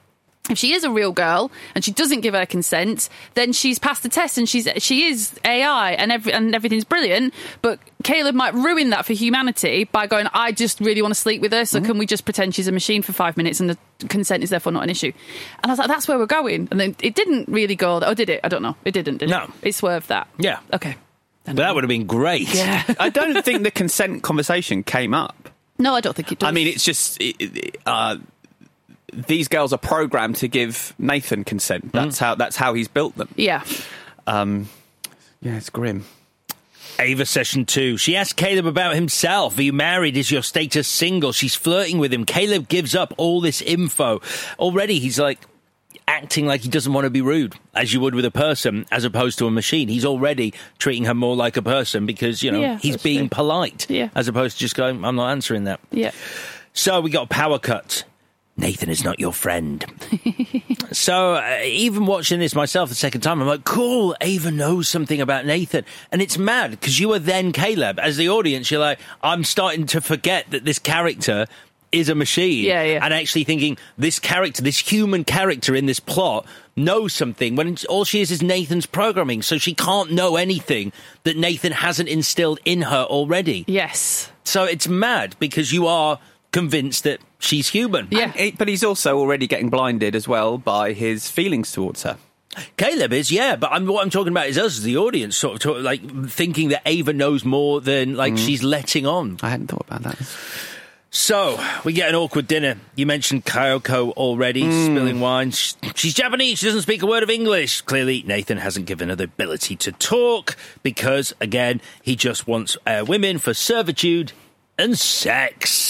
Speaker 2: if she is a real girl and she doesn't give her consent, then she's passed the test and she's she is AI and every, and everything's brilliant. But Caleb might ruin that for humanity by going, I just really want to sleep with her, so can we just pretend she's a machine for five minutes and the consent is therefore not an issue? And I was like, that's where we're going. And then it didn't really go. Oh, did it? I don't know. It didn't. Did
Speaker 1: No.
Speaker 2: it? It swerved that.
Speaker 1: Yeah.
Speaker 2: Okay.
Speaker 1: But that would have been great.
Speaker 2: Yeah.
Speaker 3: I don't think the consent conversation came up.
Speaker 2: no, I don't think it does.
Speaker 3: I mean, it's just it, uh, these girls are programmed to give Nathan consent. That's how that's how he's built them.
Speaker 2: yeah.
Speaker 3: Um, yeah, it's grim.
Speaker 1: Ava session two. She asks Caleb about himself. Are you married? Is your status single? She's flirting with him. Caleb gives up all this info. Already he's like acting like he doesn't want to be rude, as you would with a person, as opposed to a machine. He's already treating her more like a person because, you know,
Speaker 2: Yeah,
Speaker 1: he's being
Speaker 2: true.
Speaker 1: polite.
Speaker 2: Yeah.
Speaker 1: As opposed to just going, I'm not answering that.
Speaker 2: Yeah.
Speaker 1: So we got a power cut. Nathan is not your friend. so uh, even watching this myself the second time, I'm like, cool. Ava knows something about Nathan, and it's mad because you are then Caleb as the audience. You're like, I'm starting to forget that this character is a machine.
Speaker 2: Yeah, yeah.
Speaker 1: And actually thinking this character, this human character in this plot knows something when all she is is Nathan's programming. So she can't know anything that Nathan hasn't instilled in her already.
Speaker 2: Yes.
Speaker 1: So it's mad because you are convinced that she's human.
Speaker 2: Yeah.
Speaker 3: It- but he's also already getting blinded as well by his feelings towards her.
Speaker 1: Caleb is, yeah, but I'm, what I'm talking about is us as the audience, sort of talk, like thinking that Ava knows more than like she's letting on.
Speaker 3: I hadn't thought about that.
Speaker 1: So we get an awkward dinner. You mentioned Kyoko already, spilling wine. She's Japanese. She doesn't speak a word of English. Clearly, Nathan hasn't given her the ability to talk because, again, he just wants uh, women for servitude and sex.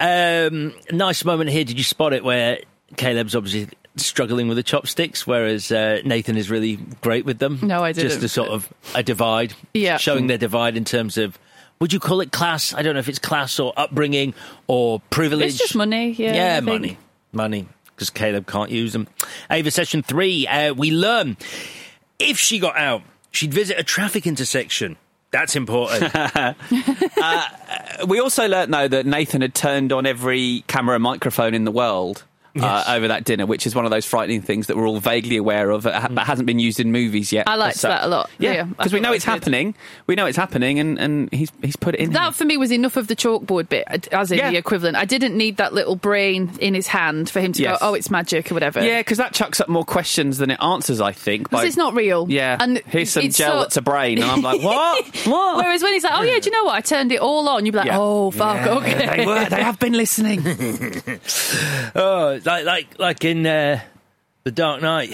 Speaker 1: Um, nice moment here. Did you spot it where Caleb's obviously struggling with the chopsticks, whereas uh, Nathan is really great with them?
Speaker 2: No, I
Speaker 1: Just
Speaker 2: didn't.
Speaker 1: Just a sort of a divide.
Speaker 2: Yeah.
Speaker 1: Showing their divide in terms of. Would you call it class? I don't know if it's class or upbringing or privilege.
Speaker 2: It's just money. Yeah.
Speaker 1: Yeah, money. Money. Because Caleb can't use them. Ava session three, uh, we learn if she got out, she'd visit a traffic intersection. That's important.
Speaker 3: Uh, we also learnt though that Nathan had turned on every camera and microphone in the world. Uh, over that dinner, which is one of those frightening things that we're all vaguely aware of, uh, that hasn't been used in movies yet.
Speaker 2: I liked that a lot.
Speaker 3: Yeah,
Speaker 2: Yeah,
Speaker 3: because we know it's happening. We know it's happening, and, and he's he's put it in.
Speaker 2: That for me was enough of the chalkboard bit, uh, as in
Speaker 3: Yeah.
Speaker 2: the equivalent. I didn't need that little brain in his hand for him to
Speaker 3: Yes.
Speaker 2: go, "Oh, it's magic" or whatever.
Speaker 3: Yeah, because that chucks up more questions than it answers. I think.
Speaker 2: because it's not real.
Speaker 3: Yeah,
Speaker 2: and
Speaker 3: here's some gel
Speaker 2: so-
Speaker 3: that's a brain, and I'm like, what? what?
Speaker 2: Whereas when he's like, "Oh yeah, do you know what? I turned it all on," you'd be like,
Speaker 3: Yeah.
Speaker 2: "Oh fuck, okay."
Speaker 3: they were. They have been listening.
Speaker 1: Oh, like like like in uh, the Dark Knight.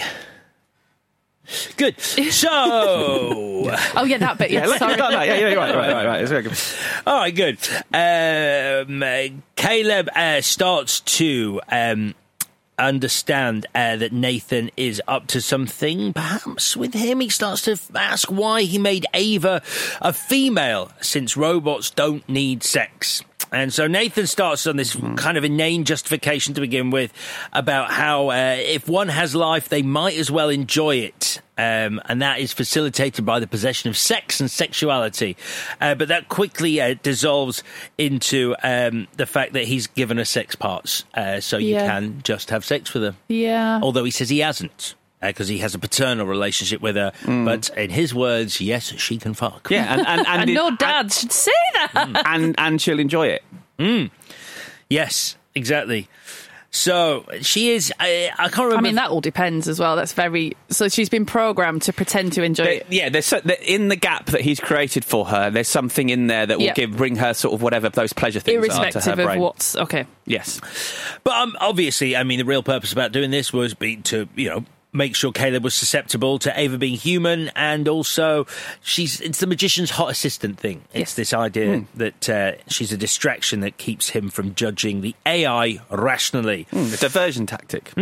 Speaker 1: Good. So,
Speaker 2: Oh yeah, that bit. Yeah,
Speaker 3: yeah, let-
Speaker 2: sorry.
Speaker 3: no, yeah, yeah, right, right, right, right. It's very good.
Speaker 1: all right, good. Um, uh, Caleb uh, starts to um, understand uh, that Nathan is up to something. Perhaps with him, he starts to ask why he made Ava a female, since robots don't need sex. And so Nathan starts on this kind of inane justification to begin with about how uh, if one has life, they might as well enjoy it. Um, and that is facilitated by the possession of sex and sexuality. Uh, but that quickly uh, dissolves into um, the fact that he's given her sex parts. Uh, so you
Speaker 2: Yeah.
Speaker 1: can just have sex with her.
Speaker 2: Yeah.
Speaker 1: Although he says he hasn't. Uh, because he has a paternal relationship with her, mm. but in his words, yes, she can fuck.
Speaker 3: Yeah, and and and,
Speaker 2: and
Speaker 3: it-
Speaker 2: no dad should say that. Mm.
Speaker 3: and and she'll enjoy it. Mm.
Speaker 1: Yes, exactly. So she is. I, I can't remember.
Speaker 2: I mean, that all depends as well. That's very. So she's been programmed to pretend to enjoy
Speaker 3: They-
Speaker 2: it.
Speaker 3: yeah, there's so, in the gap that he's created for her. There's something in there that will
Speaker 2: Yeah.
Speaker 3: give bring her sort of whatever those pleasure things are to her
Speaker 2: Irrespective of
Speaker 3: brain.
Speaker 2: what's okay.
Speaker 3: Yes,
Speaker 1: But um, obviously, I mean, the real purpose about doing this was be to you know make sure Caleb was susceptible to Ava being human, and also she's it's the magician's hot assistant thing. It's
Speaker 2: Yes.
Speaker 1: this idea that uh, she's a distraction that keeps him from judging the AI rationally.
Speaker 3: Mm, a diversion tactic.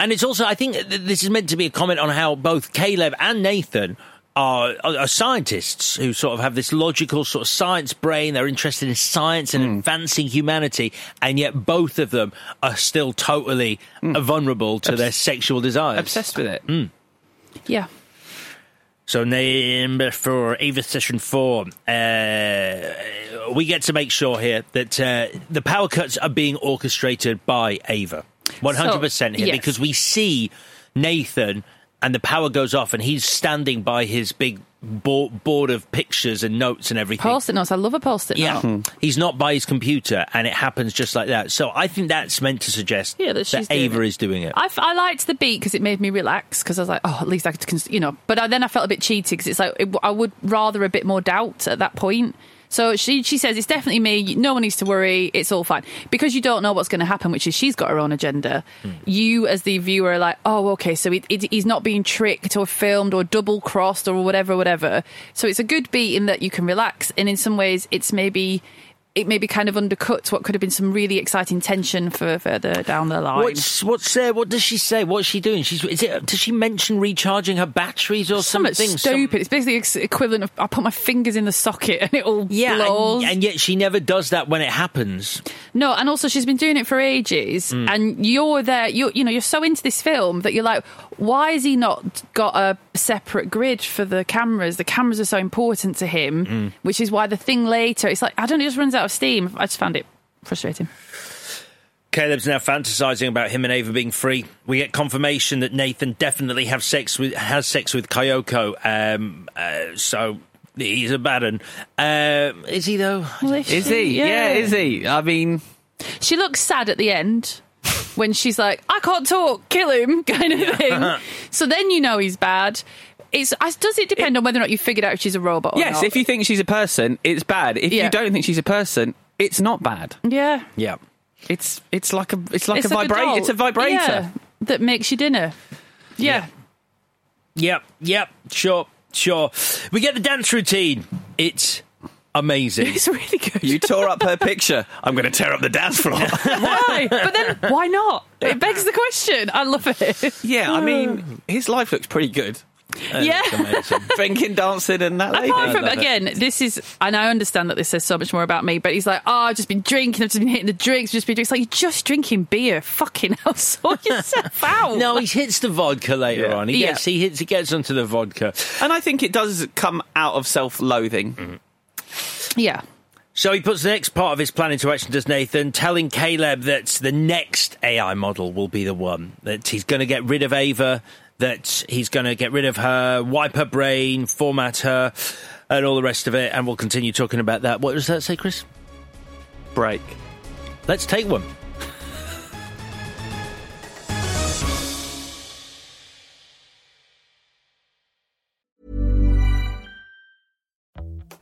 Speaker 1: And it's also, I think, this is meant to be a comment on how both Caleb and Nathan are, are, are scientists who sort of have this logical sort of science brain. They're interested in science and advancing humanity, and yet both of them are still totally uh, vulnerable to their sexual desires.
Speaker 3: Obsessed with it.
Speaker 2: Yeah.
Speaker 1: So number four, Ava session four. Uh, we get to make sure here that uh, the power cuts are being orchestrated by Ava, one hundred percent here,
Speaker 2: yes.
Speaker 1: because we see Nathan and the power goes off, and he's standing by his big bo- board of pictures and notes and everything.
Speaker 2: Post-it notes. I love a post-it
Speaker 1: Yeah,
Speaker 2: note. Hmm.
Speaker 1: he's not by his computer, and it happens just like that. So I think that's meant to suggest
Speaker 2: Yeah, that she's doing
Speaker 1: Ava
Speaker 2: it.
Speaker 1: is doing it.
Speaker 2: I, f- I liked the beat because it made me relax because I was like, oh, at least I could, cons- you know. But I, then I felt a bit cheated because it's like it, I would rather a bit more doubt at that point. So she she says it's definitely me. No one needs to worry. It's all fine because you don't know what's going to happen. Which is she's got her own agenda. Hmm. You as the viewer are like, oh, okay, so it, it, he's not being tricked or filmed or double crossed or whatever, whatever. So it's a good beat in that you can relax, and in some ways, it's maybe. It maybe kind of undercuts what could have been some really exciting tension for further down the line.
Speaker 1: What's what's uh, what does she say? What's she doing? She's is it? Does she mention recharging her batteries or
Speaker 2: Something
Speaker 1: something?
Speaker 2: stupid.
Speaker 1: Some-
Speaker 2: It's basically ex- equivalent of I put my fingers in the socket and it all
Speaker 1: yeah,
Speaker 2: blows.
Speaker 1: and, and yet she never does that when it happens.
Speaker 2: no, and also she's been doing it for ages,
Speaker 1: Mm.
Speaker 2: and you're there. You you know you're so into this film that you're like, why has he not got a separate grid for the cameras? The cameras are so important to him,
Speaker 1: Mm.
Speaker 2: which is why the thing later. It's like I don't know, it just runs out of steam. I just found it frustrating.
Speaker 1: Caleb's now fantasizing about him and Ava being free. We get confirmation that Nathan definitely have sex with has sex with Kyoko. Um, uh, so he's a bad one. Uh, is he though?
Speaker 3: Is he? Yeah. is he? I mean,
Speaker 2: She looks sad at the end when she's like, I can't talk, kill him, kind of thing. So then you know he's bad. It's, does it depend on whether or not you figured out if she's a robot or
Speaker 3: yes.
Speaker 2: not?
Speaker 3: If you think she's a person, it's bad. If
Speaker 2: Yeah.
Speaker 3: you don't think she's a person, it's not bad.
Speaker 2: yeah.
Speaker 1: Yeah.
Speaker 3: It's it's like a it's like a
Speaker 2: like
Speaker 3: vibrator.
Speaker 2: doll.
Speaker 3: It's a vibrator.
Speaker 2: Yeah, that makes you dinner. Yeah.
Speaker 1: Yep. Yep. Sure. Sure. We get the dance routine. It's amazing.
Speaker 2: It's really good.
Speaker 3: You tore up her picture. I'm going to tear up the dance floor.
Speaker 2: why? But then why not? It begs the question. I love it.
Speaker 3: yeah, I mean, his life looks pretty good.
Speaker 2: yeah.
Speaker 3: Drinking, dancing, and that lady.
Speaker 2: Apart from
Speaker 3: I love it.
Speaker 2: again, this is, and I understand that this says so much more about me. But he's like, oh, I've just been drinking, I've just been hitting the drinks, just been drinking. It's like you're just drinking beer. Fucking hell, sort yourself out.
Speaker 1: No, he hits the vodka later
Speaker 3: Yeah.
Speaker 1: on. He
Speaker 2: Yeah.
Speaker 1: gets he hits he gets onto the vodka.
Speaker 3: And I think it does come out of self-loathing. Mm-hmm.
Speaker 2: Yeah,
Speaker 1: So he puts the next part of his plan into action, does Nathan, telling Caleb that the next AI model will be the one, that he's going to get rid of Ava, that he's going to get rid of her, wipe her brain, format her, and all the rest of it. And we'll continue talking about that. What does that say, Chris?
Speaker 3: Break.
Speaker 1: Let's take one.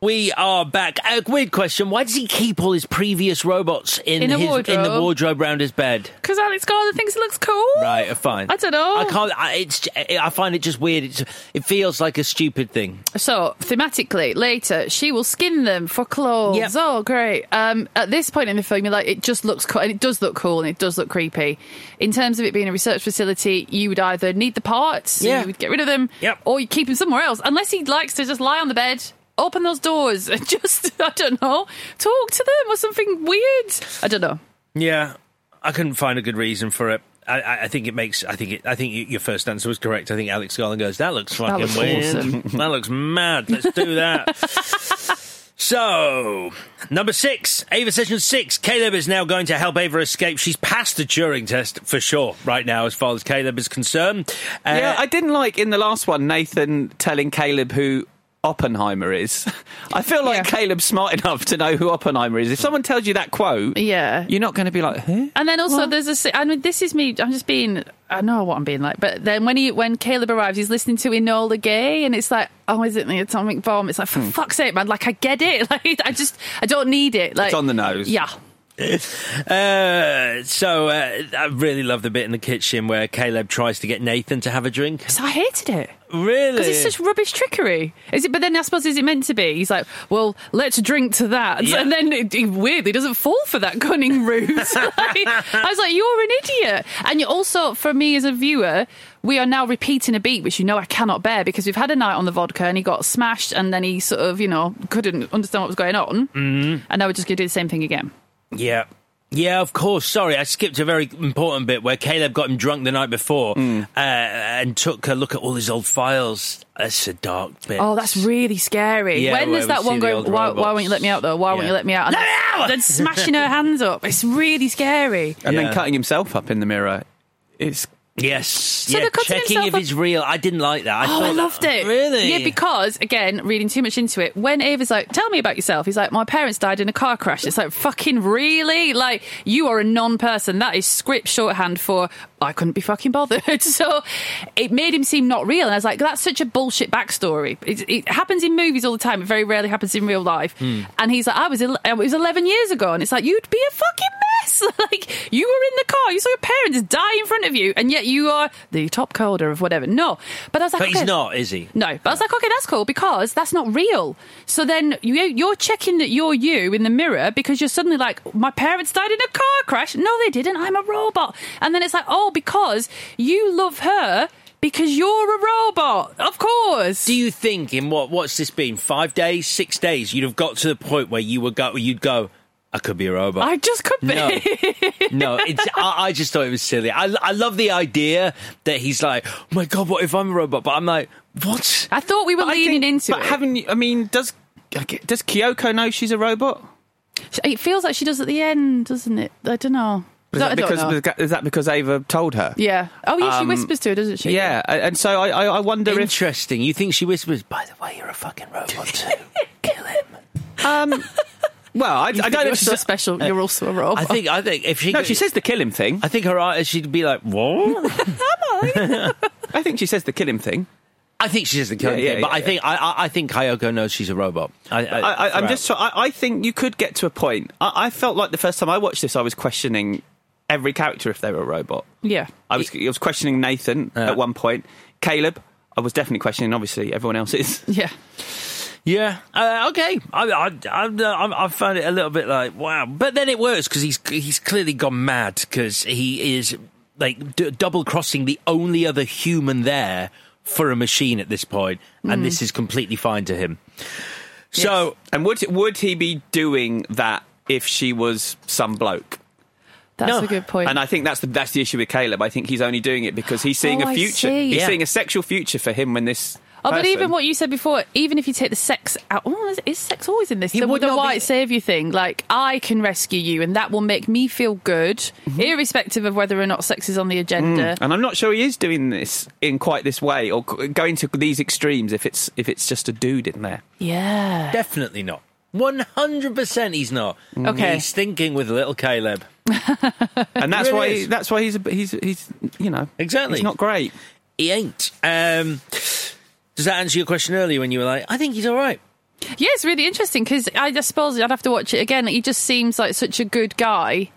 Speaker 1: We are back. A weird question. Why does he keep all his previous robots in,
Speaker 2: In a
Speaker 1: his in the
Speaker 2: wardrobe?
Speaker 1: wardrobe round his bed?
Speaker 2: Because Alex Garland thinks it looks cool.
Speaker 1: Right, uh, fine.
Speaker 2: I don't know.
Speaker 1: I can't. I, it's. I find it just weird. It's, it feels like a stupid thing.
Speaker 2: So thematically, later she will skin them for clothes.
Speaker 1: Yep.
Speaker 2: Oh, great! Um, at this point in the film, you're like, it just looks cool, and it does look cool, and it does look creepy. In terms of it being a research facility, you would either need the parts,
Speaker 1: Yeah.
Speaker 2: you would get rid of them,
Speaker 1: Yep.
Speaker 2: or you keep them somewhere else. Unless he likes to just lie on the bed. Open those doors and just, I don't know, talk to them or something weird. I don't know.
Speaker 1: Yeah, I couldn't find a good reason for it. I, I I think it makes. I think it. I think your first answer was correct. I think Alex Garland goes. That looks fucking
Speaker 2: looks
Speaker 1: weird.
Speaker 2: awesome."
Speaker 1: that looks mad. Let's do that. So, number six, Ava session six. Caleb is now going to help Ava escape. She's passed the Turing test for sure right now, as far as Caleb is concerned. Uh,
Speaker 3: yeah, I didn't like in the last one Nathan telling Caleb who Oppenheimer is. I feel like
Speaker 2: Yeah.
Speaker 3: Caleb's smart enough to know who Oppenheimer is. If someone tells you that quote,
Speaker 2: Yeah.
Speaker 3: you're not going to be like, huh?
Speaker 2: And then also there's a. I mean, this is me. I'm just being. I know what I'm being like. But then when he when Caleb arrives, he's listening to Enola Gay, and it's like, oh, is it the atomic bomb? It's like, for hmm. fuck's sake, man! Like I get it. Like I just I don't need it. Like
Speaker 3: It's on the nose.
Speaker 2: Yeah.
Speaker 1: Uh, so uh, I really love the bit in the kitchen where Caleb tries to get Nathan to have a drink.
Speaker 2: So I hated it.
Speaker 1: Really?
Speaker 2: Because it's such rubbish trickery. Is it? But then I suppose is it meant to be? He's like, well, let's drink to that,
Speaker 1: Yeah.
Speaker 2: and then it, he weirdly doesn't fall for that cunning ruse. Like, I was like, you're an idiot. And you also, for me as a viewer, we are now repeating a beat, which you know I cannot bear because we've had a night on the vodka and he got smashed, and then he sort of, you know, couldn't understand what was going on, mm-hmm. and now we're just going to do the same thing again.
Speaker 1: Yeah. Yeah, of course. Sorry, I skipped a very important bit where Caleb got him drunk the night before
Speaker 2: Mm.
Speaker 1: uh, and took a look at all his old files. That's a dark bit.
Speaker 2: Oh, that's really scary.
Speaker 1: Yeah,
Speaker 2: when
Speaker 1: where
Speaker 2: there's that one
Speaker 1: the
Speaker 2: going, why, why won't you let me out though? Why won't you let me out? And
Speaker 1: Let me out!
Speaker 2: Then smashing her hands up. It's really scary.
Speaker 3: And
Speaker 1: Yeah.
Speaker 3: then cutting himself up in the mirror. It's
Speaker 1: Yes.
Speaker 2: So
Speaker 1: yeah, checking if
Speaker 2: up-
Speaker 1: he's real. I didn't like that. I
Speaker 2: oh, I
Speaker 1: that-
Speaker 2: loved it.
Speaker 1: Really?
Speaker 2: Yeah, because again, reading too much into it, when Ava's like, "Tell me about yourself," he's like, "My parents died in a car crash." It's like, "Fucking really? Like, you are a non-person." That is script shorthand for I couldn't be fucking bothered. so it made him seem not real, and I was like, "That's such a bullshit backstory." It, it happens in movies all the time. It very rarely happens in real life.
Speaker 1: Hmm.
Speaker 2: And he's like, "I was, it was eleven years ago," and it's like, "You'd be a fucking mess." like, you were in the car, you saw your parents die in front of you, and yet you are the top coder of whatever. No, but I was like,
Speaker 1: But he's
Speaker 2: okay.
Speaker 1: not, is he?
Speaker 2: No, but I was like, okay, that's cool because that's not real. So then you, you're checking that you're you in the mirror because you're suddenly like, my parents died in a car crash. No, they didn't. I'm a robot. And then it's like, oh, because you love her because you're a robot. Of course.
Speaker 1: Do you think in what what's this been? Five days, six days? You'd have got to the point where you would go. You'd go. I could be a robot.
Speaker 2: I just could be.
Speaker 1: No, no. It's, I, I just thought it was silly. I, I love the idea that he's like, oh my god, what if I'm a robot? But I'm like, what?
Speaker 2: I thought we were
Speaker 3: But
Speaker 2: leaning
Speaker 3: think-
Speaker 2: into
Speaker 3: but
Speaker 2: it.
Speaker 3: haven't you? I mean, does does Kyoko know she's a robot?
Speaker 2: It feels like she does at the end, doesn't it? I don't know.
Speaker 3: Is
Speaker 2: I
Speaker 3: that, because, is that because Ava told her?
Speaker 2: Yeah. Oh, yeah, she
Speaker 3: Um,
Speaker 2: whispers to her, doesn't she?
Speaker 3: Yeah, and so I, I, I wonder if
Speaker 1: Interesting. You think she whispers? By the way, you're a fucking robot too. Kill him.
Speaker 3: Um, well, I, I don't
Speaker 2: think you're
Speaker 3: if
Speaker 2: so
Speaker 3: she's.
Speaker 2: special. You're also a robot.
Speaker 1: I think. I think if she.
Speaker 3: No, she says the kill him thing.
Speaker 1: I think her eyes. She'd be like, what?
Speaker 3: I think she says the kill him thing.
Speaker 1: I think she says the killing
Speaker 3: Yeah, yeah,
Speaker 1: thing, but
Speaker 3: yeah,
Speaker 1: I think I, I, I think Kyoko knows she's a robot. I, I,
Speaker 3: I, I, I'm just. I, I think you could get to a point. I, I felt like the first time I watched this, I was questioning every character if they were a robot.
Speaker 2: Yeah.
Speaker 3: I was. I was questioning Nathan
Speaker 1: Yeah.
Speaker 3: at one point. Caleb, I was definitely questioning. Obviously, everyone else is.
Speaker 2: Yeah.
Speaker 1: Yeah. Uh, okay. I, I, I, I, I found it a little bit like wow, but then it works because he's he's clearly gone mad because he is like d- double crossing the only other human there for a machine at this point, and
Speaker 3: Mm.
Speaker 1: this is completely fine to him. So,
Speaker 3: and would would he be doing that if she was some bloke?
Speaker 2: That's
Speaker 1: No.
Speaker 2: a good point.
Speaker 3: And I think that's the that's the issue with Caleb. I think he's only doing it because he's seeing
Speaker 2: Oh,
Speaker 3: a
Speaker 2: I
Speaker 3: future.
Speaker 2: see.
Speaker 3: He's
Speaker 2: Yeah.
Speaker 3: seeing a sexual future for him when this.
Speaker 2: Oh, but
Speaker 3: person-
Speaker 2: even what you said before, even if you take the sex out, oh, is, is sex always in this?
Speaker 1: He
Speaker 2: The,
Speaker 1: would
Speaker 2: the white
Speaker 1: be-
Speaker 2: saviour thing, like I can rescue you, and that will make me feel good,
Speaker 1: Mm-hmm.
Speaker 2: irrespective of whether or not sex is on the agenda.
Speaker 3: and I'm not sure he is doing this in quite this way or going to these extremes if it's if it's just a dude in there.
Speaker 2: Yeah.
Speaker 1: definitely not. One hundred percent, he's not.
Speaker 2: Okay.
Speaker 1: he's thinking with little Caleb.
Speaker 3: And that's
Speaker 1: Really
Speaker 3: why
Speaker 1: is.
Speaker 3: that's why he's a, he's he's you know
Speaker 1: Exactly.
Speaker 3: he's not great.
Speaker 1: He ain't. Um, does that answer your question earlier when you were like, I think he's all right?
Speaker 2: Yeah, it's really interesting because I just suppose I'd have to watch it again. He just seems like such a good guy.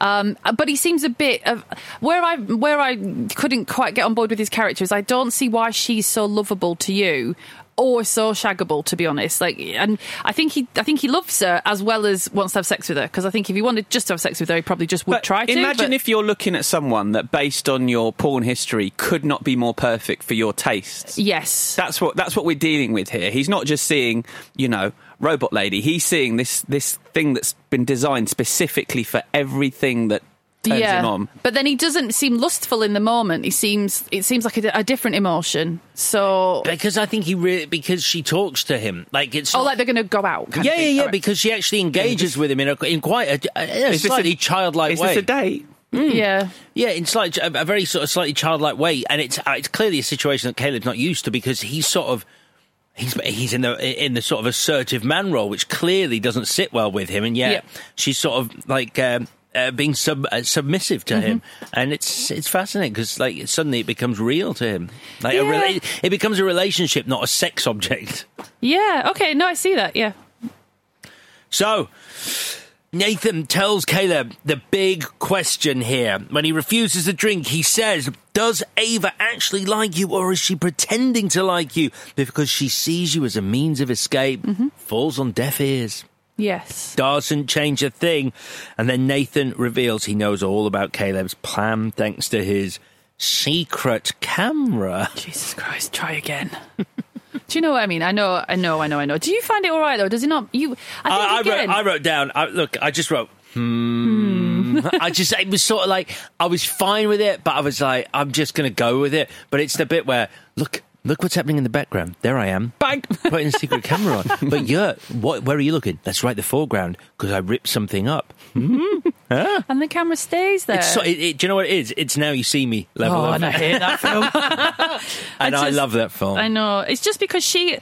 Speaker 2: Um, but he seems a bit of where I where I couldn't quite get on board with his character is I don't see why she's so lovable to you or so shaggable to be honest. Like, and I think he I think he loves her as well as wants to have sex with her because I think if he wanted just to have sex with her, he probably just would
Speaker 3: But
Speaker 2: try to.
Speaker 3: imagine
Speaker 2: but-
Speaker 3: if you're looking at someone that, based on your porn history, could not be more perfect for your tastes.
Speaker 2: yes,
Speaker 3: That's what that's what we're dealing with here. He's not just seeing, you know, robot lady. He's seeing this this thing that's been designed specifically for everything that turns him on.
Speaker 2: But then he doesn't seem lustful in the moment. He seems it seems like a, a different emotion. So
Speaker 1: Because I think he really because she talks to him like it's
Speaker 2: oh,
Speaker 1: not-
Speaker 2: like they're going to go out. kind
Speaker 1: yeah
Speaker 2: of
Speaker 1: yeah yeah
Speaker 2: All right.
Speaker 1: because she actually engages with him in a in quite a, a, a
Speaker 3: Is this
Speaker 1: slightly
Speaker 3: a-
Speaker 1: childlike
Speaker 3: Is
Speaker 1: way.
Speaker 3: this a date?
Speaker 2: yeah.
Speaker 1: Yeah, in slight, a, a very sort of slightly childlike way, and it's uh, it's clearly a situation that Caleb's not used to because he's sort of he's he's in the in the sort of assertive man role, which clearly doesn't sit well with him, and yet
Speaker 2: Yep.
Speaker 1: she's sort of like. Um, uh, being sub, uh, submissive to him,
Speaker 2: Mm-hmm.
Speaker 1: and it's it's fascinating because like suddenly it becomes real to him. Like a
Speaker 2: Yeah.
Speaker 1: rela- it becomes a relationship, not a sex object.
Speaker 2: Yeah. Okay. No, I see that. Yeah.
Speaker 1: So, Nathan tells Caleb the big question here. When he refuses to drink, he says, Does Ava actually like you, or is she pretending to like you because she sees you as a means of escape? Falls on deaf ears.
Speaker 2: Yes.
Speaker 1: Doesn't change a thing. And then Nathan reveals he knows all about Caleb's plan thanks to his secret camera.
Speaker 2: Jesus Christ. Try again. Do you know what I mean? I know. I know. I know. I know. Do you find it all right though? Does it not? You. I think
Speaker 1: I, I wrote, I wrote down. I, look, I just wrote. Hmm. I just it was sort of like I was fine with it, but I was like, I'm just going to go with it. But it's the bit where look, look what's happening in the background. There I am,
Speaker 3: Bang!
Speaker 1: putting a secret camera on. But yeah, what? Where are you looking? That's right, the foreground because I ripped something up. Hmm? Huh?
Speaker 2: and the camera stays there.
Speaker 1: It's so, it, it, do you know what it is? It's now you see me level
Speaker 2: oh,
Speaker 1: of
Speaker 2: and I
Speaker 1: it.
Speaker 2: hate that film.
Speaker 1: and I,
Speaker 2: just-
Speaker 1: love that film.
Speaker 2: I know. It's just because she,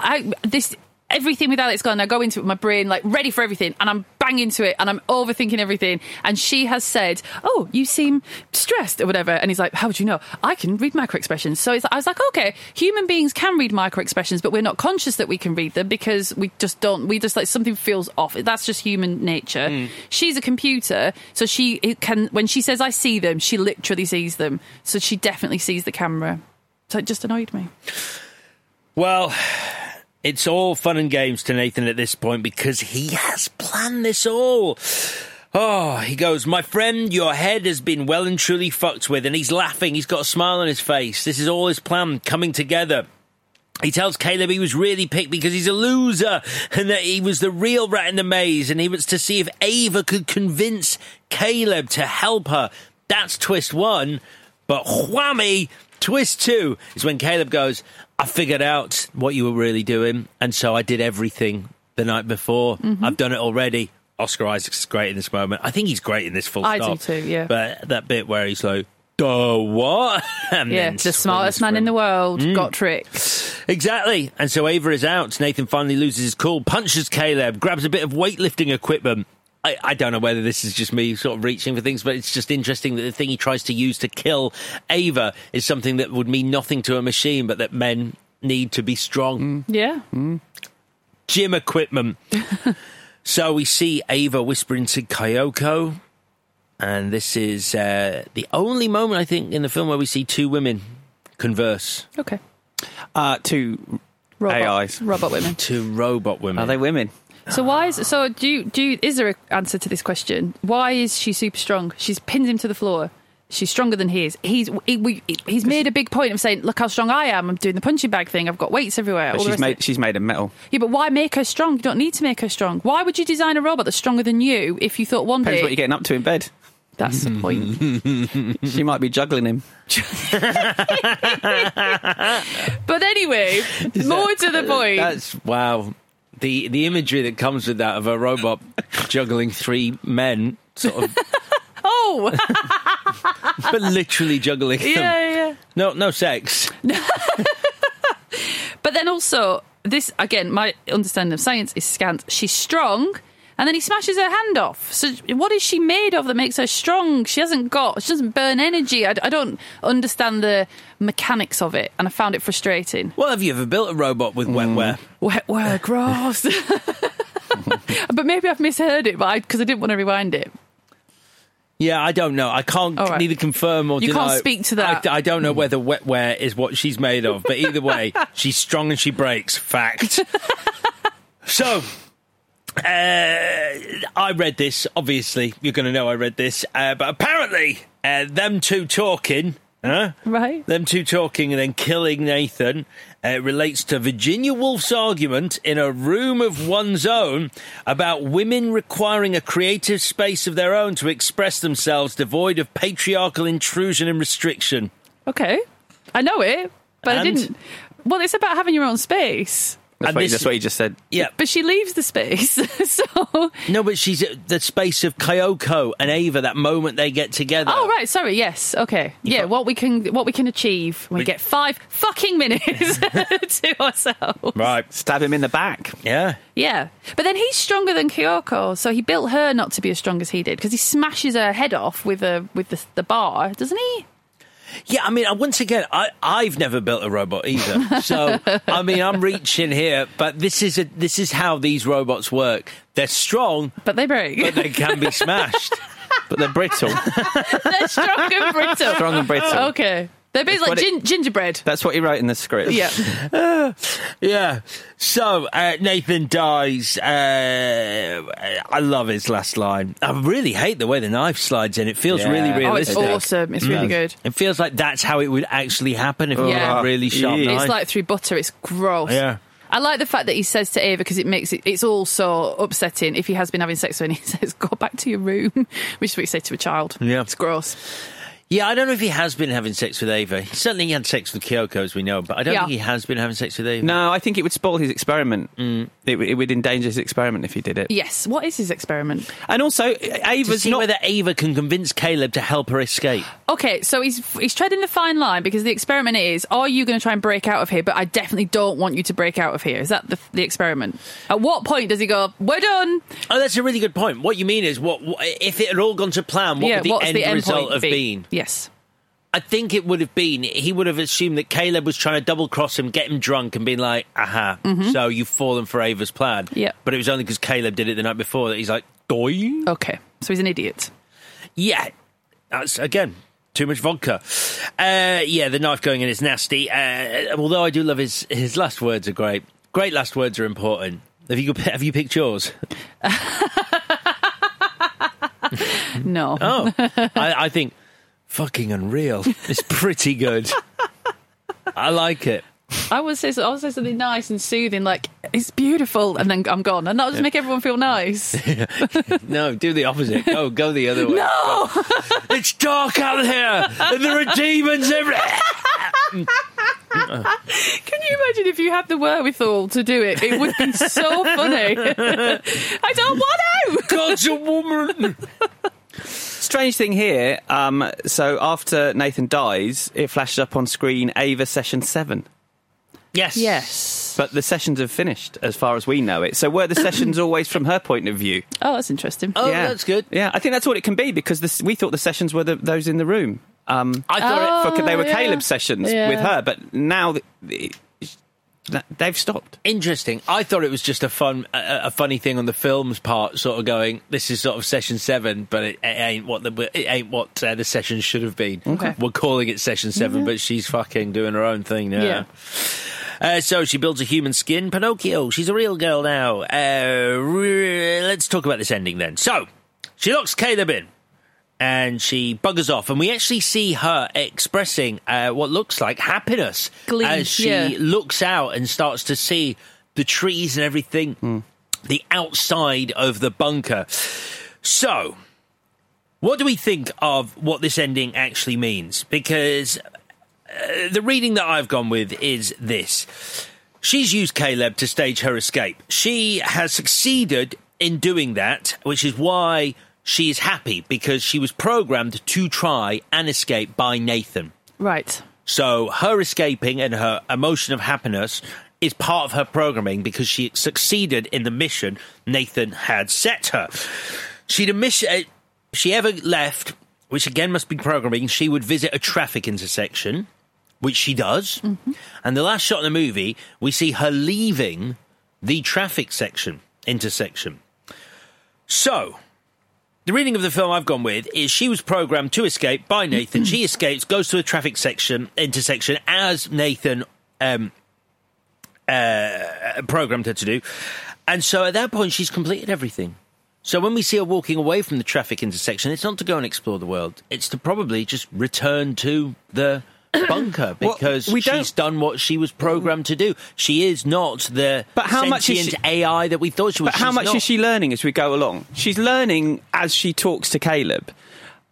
Speaker 2: I this everything with Alex Garland. I go into it with my brain like ready for everything, and I'm bang into it, and I'm overthinking everything. And she has said, "Oh, you seem stressed or whatever," and he's like, "How would you know? I can read micro expressions." So it's, I was like, "Okay, human beings can read micro expressions, but we're not conscious that we can read them because we just don't. We just like something feels off. That's just human nature." Hmm. She's a computer, so she it can when she says, "I see them," she literally sees them. So she definitely sees the camera. So it just annoyed me.
Speaker 1: Well, it's all fun and games to Nathan at this point because he has planned this all. Oh, he goes, My friend, your head has been well and truly fucked with. And he's laughing. He's got a smile on his face. This is all his plan coming together. He tells Caleb he was really picked because he's a loser and that he was the real rat in the maze and he wants to see if Ava could convince Caleb to help her. That's twist one. But whammy, twist two is when Caleb goes, I figured out what you were really doing and so I did everything the night before. I've done it already. Oscar Isaac's great in this moment. I think he's great in this full
Speaker 2: I do too, yeah.
Speaker 1: But that bit where he's like, Duh, what? And
Speaker 2: Yeah, the smartest man in the world
Speaker 1: Mm.
Speaker 2: got tricked.
Speaker 1: Exactly. And so Ava is out. Nathan finally loses his cool, punches Caleb, grabs a bit of weightlifting equipment. I, I don't know whether this is just me sort of reaching for things, but it's just interesting that the thing he tries to use to kill Ava is something that would mean nothing to a machine, but that men need to be strong.
Speaker 2: Yeah.
Speaker 1: Gym equipment. so we see Ava whispering to Kyoko. And this is uh, the only moment, I think, in the film where we see two women converse.
Speaker 2: Okay.
Speaker 3: Uh, two
Speaker 2: Robot,
Speaker 3: AIs.
Speaker 2: Robot women.
Speaker 1: Two robot women.
Speaker 3: Are they women?
Speaker 2: So why is so? Do you, do you, is there an answer to this question? Why is she super strong? She's pinned him to the floor. She's stronger than he is. He's he, we, he's made a big point of saying, "Look how strong I am. I'm doing the punching bag thing. I've got weights everywhere."
Speaker 3: But she's made she's made of metal.
Speaker 2: Yeah, but why make her strong? You don't need to make her strong. Why would you design a robot that's stronger than you if you thought one
Speaker 3: Depends
Speaker 2: day
Speaker 3: what you're getting up to in bed.
Speaker 2: that's the point?
Speaker 3: she might be juggling him.
Speaker 2: But anyway, more to the point.
Speaker 1: That's wow. The the imagery that comes with that of a robot juggling three men, sort of,
Speaker 2: oh,
Speaker 1: but literally juggling them.
Speaker 2: yeah, yeah.
Speaker 1: No, no sex.
Speaker 2: But then also, this again, my understanding of science is scant. She's strong, and then he smashes her hand off. So, what is she made of that makes her strong? She hasn't got, she doesn't burn energy. I, I don't understand the mechanics of it, and I found it frustrating.
Speaker 1: Well, have you ever built a robot with wetware?
Speaker 2: Wet, mm. well, gross. but maybe I've misheard it, but because I, didn't want to rewind it.
Speaker 1: Yeah, I don't know. I can't
Speaker 2: All right.
Speaker 1: neither confirm or
Speaker 2: You
Speaker 1: deny.
Speaker 2: can't speak to that.
Speaker 1: I, I don't know whether wetware is what she's made of, but either way, she's strong and she breaks. Fact. so. Uh, I read this. Obviously, you're going to know I read this. Uh, but apparently, uh, them two talking, huh?
Speaker 2: Right.
Speaker 1: Them two talking and then killing Nathan uh, relates to Virginia Woolf's argument in a room of one's own about women requiring a creative space of their own to express themselves devoid of patriarchal intrusion and restriction.
Speaker 2: Okay. I know it, but I didn't. Well, it's about having your own space.
Speaker 3: That's, what, you-
Speaker 1: this-
Speaker 3: that's what you just said.
Speaker 1: Yeah.
Speaker 2: But she leaves the space. so.
Speaker 1: No, but she's at the space of Kyoko and Ava, that moment they get together.
Speaker 2: Oh right, sorry. Yes, okay. Yeah, what we can what we can achieve when we
Speaker 1: We-
Speaker 2: get five fucking minutes to ourselves.
Speaker 1: Right.
Speaker 3: Stab him in the back.
Speaker 1: Yeah.
Speaker 2: Yeah, but then he's stronger than Kyoko, so he built her not to be as strong as he did because he smashes her head off with a with the, the bar, doesn't he?
Speaker 1: Yeah, I mean, once again, I, I've never built a robot either. So, I mean, I'm reaching here, but this is a, this is how these robots work. They're strong,
Speaker 2: But they break.
Speaker 1: but they can be smashed.
Speaker 3: But they're brittle.
Speaker 2: They're strong and brittle.
Speaker 3: Strong and brittle.
Speaker 2: Okay, they're basically like
Speaker 3: what it-
Speaker 2: gingerbread.
Speaker 3: That's what he wrote in the script.
Speaker 2: Yeah.
Speaker 1: yeah. So uh, Nathan dies. Uh, I love his last line. I really hate the way the knife slides in. It feels
Speaker 3: Yeah.
Speaker 1: really
Speaker 2: Oh, it's awesome. It's really good.
Speaker 1: It feels like that's how it would actually happen if you
Speaker 2: Yeah.
Speaker 1: had a really sharp
Speaker 3: Yeah.
Speaker 1: knife.
Speaker 2: It's like through butter. It's gross.
Speaker 1: Yeah.
Speaker 2: I like the fact that he says to Ava because it makes it. It's also upsetting if he has been having sex with her and he says, "Go back to your room," which is what you say to a child.
Speaker 1: Yeah.
Speaker 2: it's gross.
Speaker 1: Yeah, I don't know if he has been having sex with Ava. He certainly had sex with Kyoko, as we know, but I don't
Speaker 3: Yeah.
Speaker 1: think he has been having sex with Ava.
Speaker 3: No, I think it would spoil his experiment. Mm. It, it would endanger his experiment if he did it.
Speaker 2: Yes. What is his experiment?
Speaker 3: And also,
Speaker 1: to
Speaker 3: Ava's
Speaker 1: see
Speaker 3: not.
Speaker 1: whether Ava can convince Caleb to help her escape.
Speaker 2: Okay, so he's he's treading the fine line because the experiment is: Are you going to try and break out of here? But I definitely don't want you to break out of here. Is that the, the experiment? At what point does he go? We're done.
Speaker 1: Oh, that's a really good point. What you mean is, what, what if it had all gone to plan? What
Speaker 2: yeah.
Speaker 1: would the end
Speaker 2: the end
Speaker 1: result
Speaker 2: point
Speaker 1: have
Speaker 2: be?
Speaker 1: been?
Speaker 2: Yes.
Speaker 1: I think it would have been he would have assumed that Caleb was trying to double cross him, get him drunk, and been like, "Aha!"
Speaker 2: Mhm.
Speaker 1: So you've fallen for Ava's plan.
Speaker 2: Yeah.
Speaker 1: but it was only because Caleb did it the night before that he's like, "Doing."
Speaker 2: Okay, so he's an idiot.
Speaker 1: Yeah, that's again too much vodka. Uh, yeah, the knife going in is nasty. Uh, although I do love his his last words are great. Great last words are important. Have you have you picked yours?
Speaker 2: No.
Speaker 1: Oh, I, I think fucking unreal. It's pretty good. I like it.
Speaker 2: I would say I would say something nice and soothing, like it's beautiful, and then I'm gone, and not just make everyone feel nice.
Speaker 1: No, do the opposite. Go, go the other way.
Speaker 2: No!
Speaker 1: it's dark out here, and there are demons everywhere.
Speaker 2: Can you imagine if you had the wherewithal to do it? It would be so funny. I don't want to.
Speaker 1: God's a woman.
Speaker 3: Strange thing here. Um, so after Nathan dies, it flashes up on screen Ava session seven.
Speaker 1: Yes.
Speaker 2: Yes.
Speaker 3: But the sessions have finished, as far as we know it. So were the sessions always from her point of view?
Speaker 2: Oh, that's interesting.
Speaker 1: Oh,
Speaker 3: yeah.
Speaker 1: that's good.
Speaker 3: Yeah, I think that's what it can be because this, we thought the sessions were the, those in the room. Um,
Speaker 1: I thought
Speaker 2: Oh,
Speaker 3: for, they were
Speaker 2: yeah.
Speaker 3: Caleb's sessions
Speaker 2: Yeah.
Speaker 3: with her, but now th- it- they've stopped.
Speaker 1: Interesting. I thought it was just a fun, a, a funny thing on the film's part, sort of going, "This is sort of session seven, but it, it ain't what the it ain't what uh, the session should have been."
Speaker 2: Okay.
Speaker 1: We're calling it session 7 but she's fucking doing her own thing now.
Speaker 2: Yeah.
Speaker 1: Uh, so she builds a human skin. Pinocchio, she's a real girl now. Uh, re- let's talk about this ending then. So she locks Caleb in. And she buggers off, and we actually see her expressing uh, what looks like happiness
Speaker 2: Glee,
Speaker 1: as she
Speaker 2: yeah.
Speaker 1: looks out and starts to see the trees and everything, the outside of the bunker. So, what do we think of what this ending actually means? Because uh, the reading that I've gone with is this. She's used Caleb to stage her escape. She has succeeded in doing that, which is why she is happy because she was programmed to try and escape by Nathan.
Speaker 2: Right.
Speaker 1: So her escaping and her emotion of happiness is part of her programming because she succeeded in the mission Nathan had set her. She'd a mission. uh, If she ever left, which again must be programming, she would visit a traffic intersection, which she does. And the last shot in the movie, we see her leaving the traffic section intersection. So, the reading of the film I've gone with is she was programmed to escape by Nathan. she escapes, goes to a traffic section intersection as Nathan um, uh, programmed her to do, and so at that point she's completed everything. So when we see her walking away from the traffic intersection, it's not to go and explore the world; it's to probably just return to the bunker
Speaker 3: Well,
Speaker 1: because
Speaker 3: we
Speaker 1: she's done what she was programmed to do. She is not the
Speaker 3: But how much is
Speaker 1: sentient
Speaker 3: she-
Speaker 1: AI that we thought she was.
Speaker 3: But how
Speaker 1: She's
Speaker 3: much
Speaker 1: not.
Speaker 3: is she learning as we go along? She's learning as she talks to Caleb.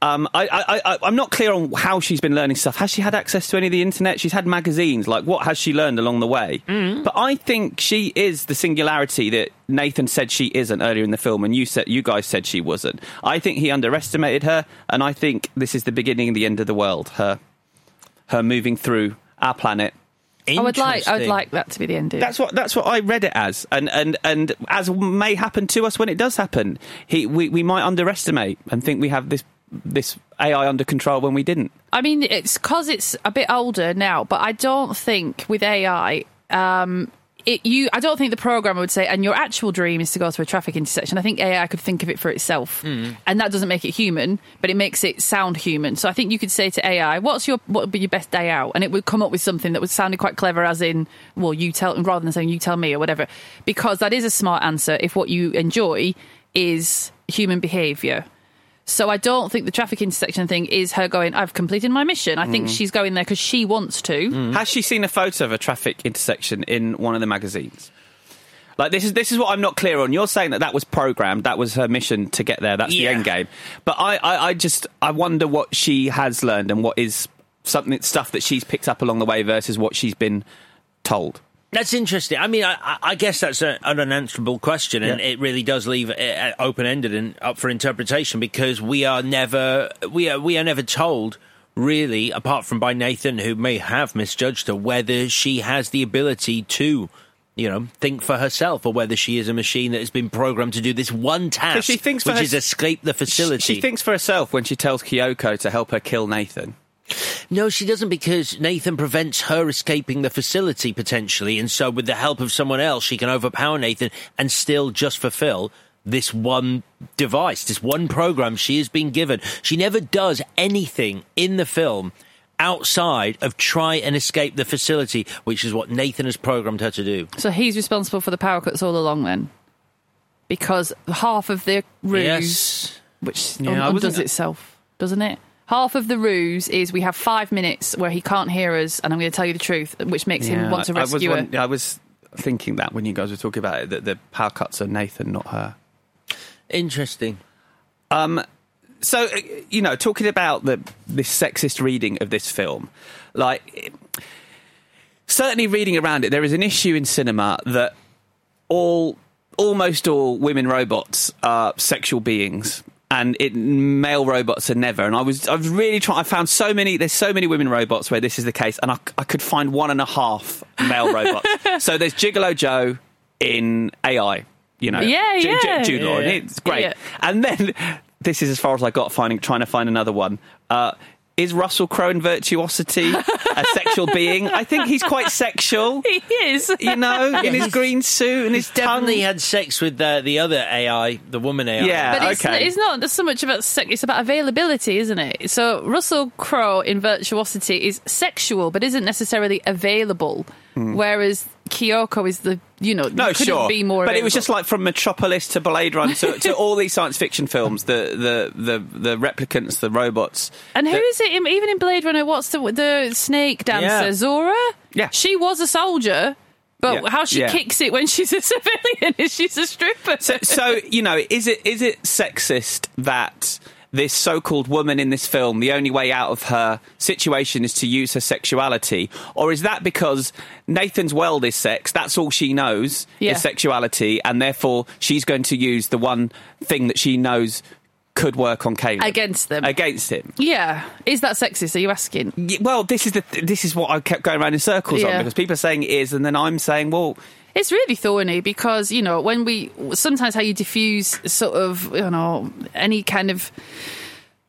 Speaker 3: Um, I, I, I, I'm not clear on how she's been learning stuff. Has she had access to any of the internet? She's had magazines. Like, what has she learned along the way?
Speaker 1: Mm-hmm.
Speaker 3: But I think she is the singularity that Nathan said she isn't earlier in the film, and you said you guys said she wasn't. I think he underestimated her, and I think this is the beginning and the end of the world. Her, her moving through our planet.
Speaker 2: I would like. I would like that to be the ending.
Speaker 3: That's what that's what I read it as, and and and as may happen to us when it does happen, he we, we might underestimate and think we have this this AI under control when we didn't.
Speaker 2: I mean, it's because it's a bit older now, but I don't think with AI, um, it, you, I don't think the programmer would say, and your actual dream is to go to a traffic intersection. I think AI could think of it for itself, mm. and that doesn't make it human, but it makes it sound human. So I think you could say to AI, "What's your what would be your best day out?" and it would come up with something that would sound quite clever, as in, "Well, you tell," rather than saying "you tell me" or whatever, because that is a smart answer if what you enjoy is human behaviour. So I don't think the traffic intersection thing is her going, I've completed my mission. I think
Speaker 3: Mm.
Speaker 2: she's going there because she wants to.
Speaker 3: Has she seen a photo of a traffic intersection in one of the magazines? Like this is this is what I'm not clear on. You're saying that that was programmed, that was her mission to get there. That's
Speaker 1: Yeah.
Speaker 3: the end game. But I, I, I just I wonder what she has learned and what is something stuff that she's picked up along the way versus what she's been told.
Speaker 1: That's interesting. I mean, I, I- I guess that's a, an unanswerable question, and
Speaker 3: Yeah.
Speaker 1: it really does leave it uh, open ended and up for interpretation because we are never we are we are never told really, apart from by Nathan, who may have misjudged her, whether she has the ability to. You know, think for herself, or whether she is a machine that has been programmed to do this one task,
Speaker 3: she thinks
Speaker 1: which
Speaker 3: her-
Speaker 1: is escape the facility.
Speaker 3: She thinks for herself when she tells Kyoko to help her kill Nathan.
Speaker 1: No, she doesn't because Nathan prevents her escaping the facility potentially. And so, with the help of someone else, she can overpower Nathan and still just fulfill this one device, this one program she has been given. She never does anything in the film outside of try and escape the facility, which is what Nathan has programmed her to do.
Speaker 2: So he's responsible for the power cuts all along then? Because half of the ruse,
Speaker 1: Yes.
Speaker 2: which
Speaker 3: Yeah,
Speaker 2: un- undoes itself, doesn't it? Half of the ruse is we have five minutes where he can't hear us, and I'm going to tell you the truth, which makes him want to
Speaker 3: I- I was
Speaker 2: rescue her.
Speaker 3: won- I was thinking that when you guys were talking about it, that the power cuts are Nathan, not her.
Speaker 1: Interesting.
Speaker 3: Um, so uh, you know, talking about the this sexist reading of this film, like certainly reading around it, there is an issue in cinema that all almost all women robots are sexual beings. And it, male robots are never. And I was, I was really trying. I found so many. There's so many women robots where this is the case, and I, I could find one and a half male robots. so there's Gigolo Joe in AI. You know,
Speaker 2: Yeah,
Speaker 3: J- J-
Speaker 2: yeah.
Speaker 3: Jude Law,
Speaker 1: Yeah.
Speaker 3: it's great.
Speaker 2: Yeah.
Speaker 3: And then this is as far as I got finding trying to find another one. Uh, is Russell Crowe in Virtuosity a sexual being? I think he's quite sexual.
Speaker 2: He is.
Speaker 3: You know, in his green suit and his
Speaker 1: Definitely
Speaker 3: tongue.
Speaker 1: had sex with uh, the other AI, the woman AI.
Speaker 3: Yeah.
Speaker 2: But it's,
Speaker 3: okay.
Speaker 2: it's not so much about sex, it's about availability, isn't it? So Russell Crowe in Virtuosity is sexual, but isn't necessarily available. Whereas Kyoko is the, you know,
Speaker 3: Hmm. No,
Speaker 2: couldn't
Speaker 3: sure,
Speaker 2: be more
Speaker 3: but it was just like from Metropolis to Blade Runner to, to all these science fiction films, the the the, the replicants, the robots.
Speaker 2: And who
Speaker 3: that-
Speaker 2: is it? Even in Blade Runner, what's the the snake dancer?
Speaker 1: Yeah.
Speaker 2: Zhora.
Speaker 3: Yeah.
Speaker 2: she was a soldier, but
Speaker 3: Yeah.
Speaker 2: how she
Speaker 3: Yeah.
Speaker 2: kicks it when she's a civilian is she's a stripper.
Speaker 3: So, so you know, is it is it sexist that this so-called woman in this film, the only way out of her situation is to use her sexuality, or is that because Nathan's world is sex? That's all she knows
Speaker 2: Yeah.
Speaker 3: is sexuality, and therefore she's going to use the one thing that she knows could work on Caleb
Speaker 2: Against them.
Speaker 3: Against him.
Speaker 2: yeah, is that sexist? Are you asking?
Speaker 3: Y- Well, this is the this is what I kept going around in circles on because people are saying it is, and then I'm saying, well,
Speaker 2: It's really thorny because you know when we sometimes how you diffuse sort of you know any kind of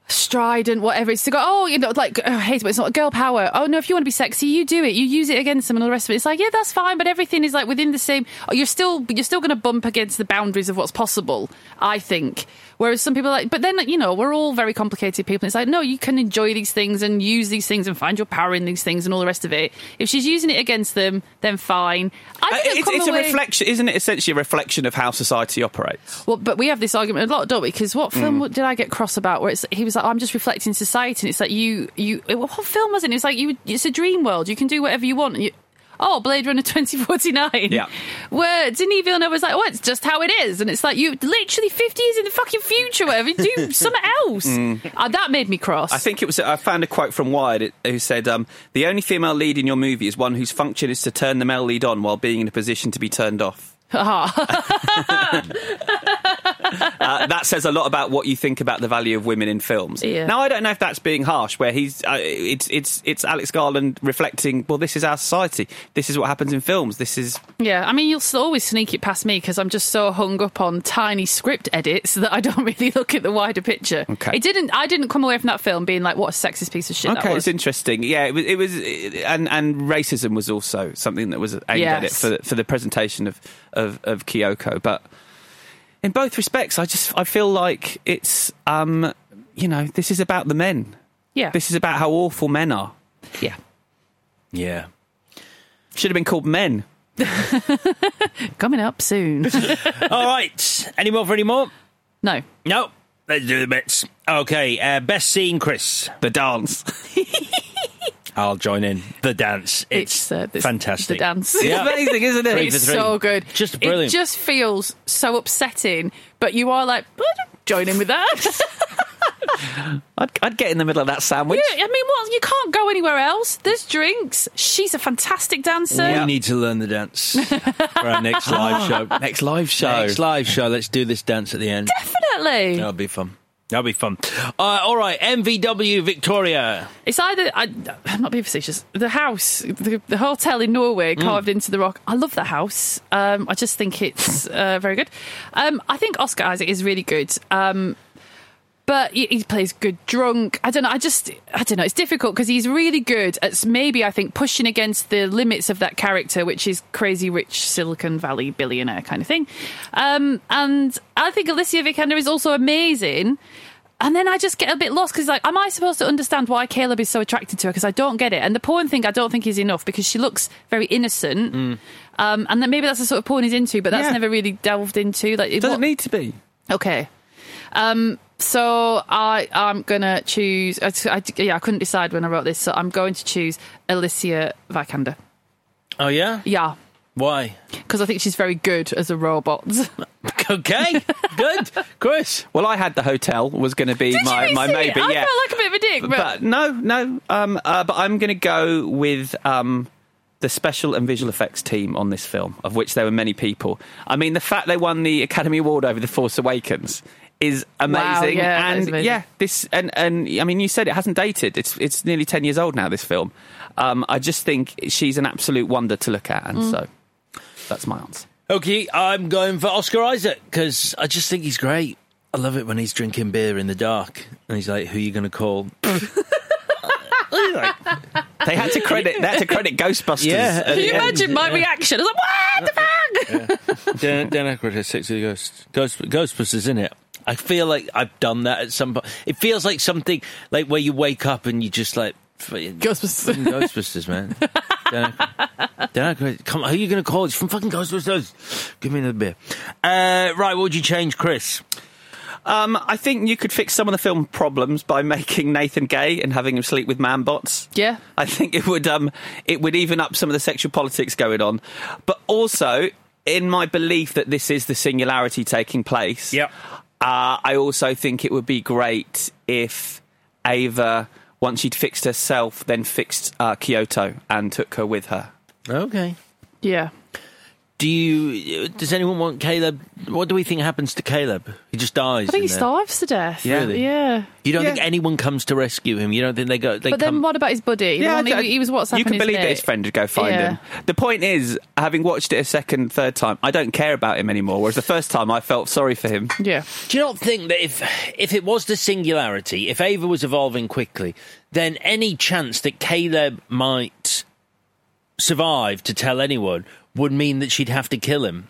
Speaker 2: strident whatever it's to go oh you know like oh, hey but it's not girl power. Oh no if you want to be sexy you do it. You use it against them and all the rest of it. It's like yeah that's fine but everything is like within the same oh, you're still you're still going to bump against the boundaries of what's possible I think whereas some people are like but then you know we're all very complicated people it's like no you can enjoy these things and use these things and find your power in these things and all the rest of it if she's using it against them then fine I
Speaker 3: uh,
Speaker 2: didn't
Speaker 3: it's, it's a reflection, isn't it? Essentially, a reflection of how society operates.
Speaker 2: Well, but we have this argument a lot, don't we? Because what film did I get cross about? Where it's he was like, oh, "I'm just reflecting society," and it's like you, you. What film was it? It's like you. It's a dream world. You can do whatever you want. You, oh, Blade Runner 2049.
Speaker 3: Yeah.
Speaker 2: Where Denis Villeneuve was like, "Oh, it's just how it is," and it's like you literally 50 years in the fucking future, whatever. You do something else. Uh, that made me cross.
Speaker 3: I think it was. I found a quote from Wired who said, um, "The only female lead in your movie is one whose function is to turn the male lead on while being in a position to be turned off." Uh, that says a lot about what you think about the value of women in films.
Speaker 2: Yeah.
Speaker 3: Now, I don't know if that's being harsh, where he's uh, it's it's it's Alex Garland reflecting. Well, this is our society. This is what happens in films. This is
Speaker 2: Yeah, I mean, you'll always sneak it past me because I'm just so hung up on tiny script edits that I don't really look at the wider picture.
Speaker 3: Okay.
Speaker 2: It didn't. I didn't come away from that film being like, "What a sexist piece of shit." that
Speaker 3: okay. It's interesting. Yeah, it was. It was and and racism was also something that was aimed at it for for the presentation of of, of Kyoko, but. In both respects, I just I feel like it's um you know this is about the men.
Speaker 2: Yeah.
Speaker 3: This is about how awful men are.
Speaker 2: yeah.
Speaker 1: Yeah.
Speaker 3: Should have been called men.
Speaker 2: Coming up soon.
Speaker 1: All right. Any more for any more?
Speaker 2: no.
Speaker 1: No. Let's do the bits. Okay. Uh, best scene, Chris.
Speaker 3: The dance.
Speaker 1: I'll join in. The dance. It's,
Speaker 2: It's, uh, this-
Speaker 1: fantastic.
Speaker 2: the dance.
Speaker 3: It's amazing, isn't it?
Speaker 2: It's so good.
Speaker 1: Just brilliant.
Speaker 2: It just feels so upsetting, but you are like, join in with that.
Speaker 3: I'd, I'd get in the middle of that sandwich.
Speaker 2: Yeah, I mean, what? You can't go anywhere else. There's drinks. She's a fantastic dancer.
Speaker 1: We need to learn the dance for our next live show.
Speaker 3: Next live show.
Speaker 1: Next live show. Let's do this dance at the end.
Speaker 2: Definitely.
Speaker 1: That'll be fun. That'll be fun. Uh, all right, MVW Victoria.
Speaker 2: It's either I, I'm not being facetious. The house, the, the hotel in Norway,
Speaker 1: Mm.
Speaker 2: carved into the rock. I love the house. Um, I just think it's uh, very good. Um, I think Oscar Isaac is really good. Um, but he, he plays good drunk. I don't know. I just, I don't know. It's difficult because he's really good at maybe I think pushing against the limits of that character, which is crazy rich Silicon Valley billionaire kind of thing. Um, and I think Alicia Vikander is also amazing. And then I just get a bit lost because, like, am I supposed to understand why Caleb is so attracted to her? Because I don't get it. And the porn thing, I don't think is enough because she looks very innocent. Um, and then maybe that's the sort of porn he's into, but that's
Speaker 3: Yeah.
Speaker 2: never really delved into. Like,
Speaker 3: It doesn't
Speaker 2: what-
Speaker 3: need to be.
Speaker 2: Okay. Um, so I I'm gonna choose. I, I, yeah, I couldn't decide when I wrote this, so I'm going to choose Alicia Vikander.
Speaker 1: Oh, yeah?
Speaker 2: Yeah,
Speaker 1: Why?
Speaker 2: because I think she's very good as a robot.
Speaker 1: Okay, good. Chris.
Speaker 3: Well, I had the hotel was going to be
Speaker 2: Did
Speaker 3: my,
Speaker 2: you
Speaker 3: my maybe.
Speaker 2: it? I
Speaker 3: yeah.
Speaker 2: felt like a bit of a dick, but,
Speaker 3: but no, no. Um, uh, but I'm going to go with um, the special and visual effects team on this film, of which there were many people. I mean, the fact they won the Academy Award over The Force Awakens is amazing.
Speaker 2: yeah, that is
Speaker 3: and
Speaker 2: amazing.
Speaker 3: yeah, this and and I mean, you said it hasn't dated. It's it's nearly ten years old now. This film. Um, I just think she's an absolute wonder to look at, and
Speaker 2: Mm.
Speaker 3: so that's my answer.
Speaker 1: Okay, I'm going for Oscar Isaac because I just think he's great. I love it when he's drinking beer in the dark and he's like, "Who are you going to call?"
Speaker 3: They had to credit. They had to credit Ghostbusters.
Speaker 1: Yeah.
Speaker 2: can
Speaker 3: the
Speaker 2: you
Speaker 3: end.
Speaker 2: imagine my reaction? I was like, what the fuck?
Speaker 1: Dan, Dan Aykroyd has sex with a ghost. ghost. Ghostbusters, in it. I feel like I've done that at some point. It feels like something like where you wake up and you just like fucking
Speaker 2: Ghostbusters.
Speaker 1: Ghostbusters, man. Dan Aykroyd. Dan Aykroyd, come on, who are you going to call? It's from fucking Ghostbusters. Give me another beer. Uh, right, what would you change, Chris?
Speaker 3: Um, I think you could fix some of the film problems by making Nathan gay and having him sleep with man bots.
Speaker 2: Yeah.
Speaker 3: I think it would um, it would even up some of the sexual politics going on. But also, in my belief that this is the singularity taking place,
Speaker 1: Yep.
Speaker 3: Uh, I also think it would be great if Ava, once she'd fixed herself, then fixed uh, Kyoko and took her with her.
Speaker 1: Okay.
Speaker 2: Yeah.
Speaker 1: Do you? Does anyone want Caleb? What do we think happens to Caleb? He just dies.
Speaker 2: I think he
Speaker 1: there.
Speaker 2: starves to death.
Speaker 1: Yeah. Really?
Speaker 2: Yeah.
Speaker 1: You don't
Speaker 3: Yeah.
Speaker 1: think anyone comes to rescue him? You don't think they go? They
Speaker 2: But then what about his buddy? The one
Speaker 3: I-
Speaker 2: he, he was WhatsApping
Speaker 3: You can
Speaker 2: his
Speaker 3: believe that his friend would go find
Speaker 2: Yeah.
Speaker 3: him. The point is, having watched it a second, third time, I don't care about him anymore. Whereas the first time, I felt sorry for him.
Speaker 2: Yeah.
Speaker 1: Do you not think that if if it was the singularity, if Ava was evolving quickly, then any chance that Caleb might survive to tell anyone would mean that she'd have to kill him?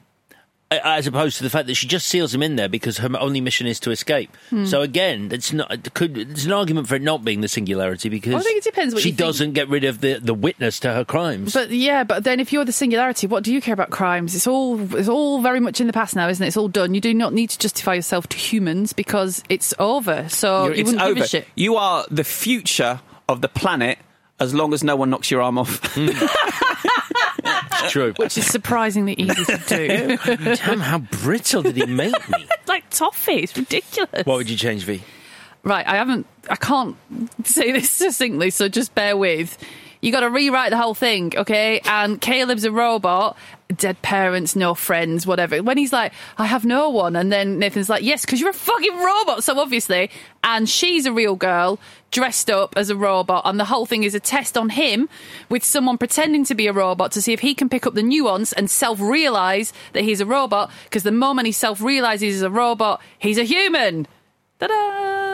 Speaker 1: As opposed to the fact that she just seals him in there because her only mission is to escape.
Speaker 2: Hmm.
Speaker 1: So again, it's not. it Could it's an argument for it not being the singularity because
Speaker 2: I think it depends what
Speaker 1: she doesn't get rid of the, the witness to her crimes.
Speaker 2: But yeah, but then if you're the singularity, what do you care about crimes? It's all it's all very much in the past now, isn't it? It's all done. You do not need to justify yourself to humans because it's over. So
Speaker 3: You're-
Speaker 2: you
Speaker 3: it's
Speaker 2: wouldn't
Speaker 3: over.
Speaker 2: give a shit.
Speaker 3: You are the future of the planet as long as no one knocks your arm off.
Speaker 1: it's true.
Speaker 2: Which is surprisingly easy to do.
Speaker 1: Damn, how brittle did he make me?
Speaker 2: like toffee, it's ridiculous.
Speaker 1: What would you change, V?
Speaker 2: Right, I haven't, I can't say this succinctly, so just bear with. You got to rewrite the whole thing, okay? And Caleb's a robot, dead parents, no friends, whatever. When he's like, I have no one, and then Nathan's like, yes, because you're a fucking robot, so obviously. And she's a real girl, dressed up as a robot, and the whole thing is a test on him with someone pretending to be a robot to see if he can pick up the nuance and self realize that he's a robot, because the moment he self realizes he's a robot, he's a human. Ta-da!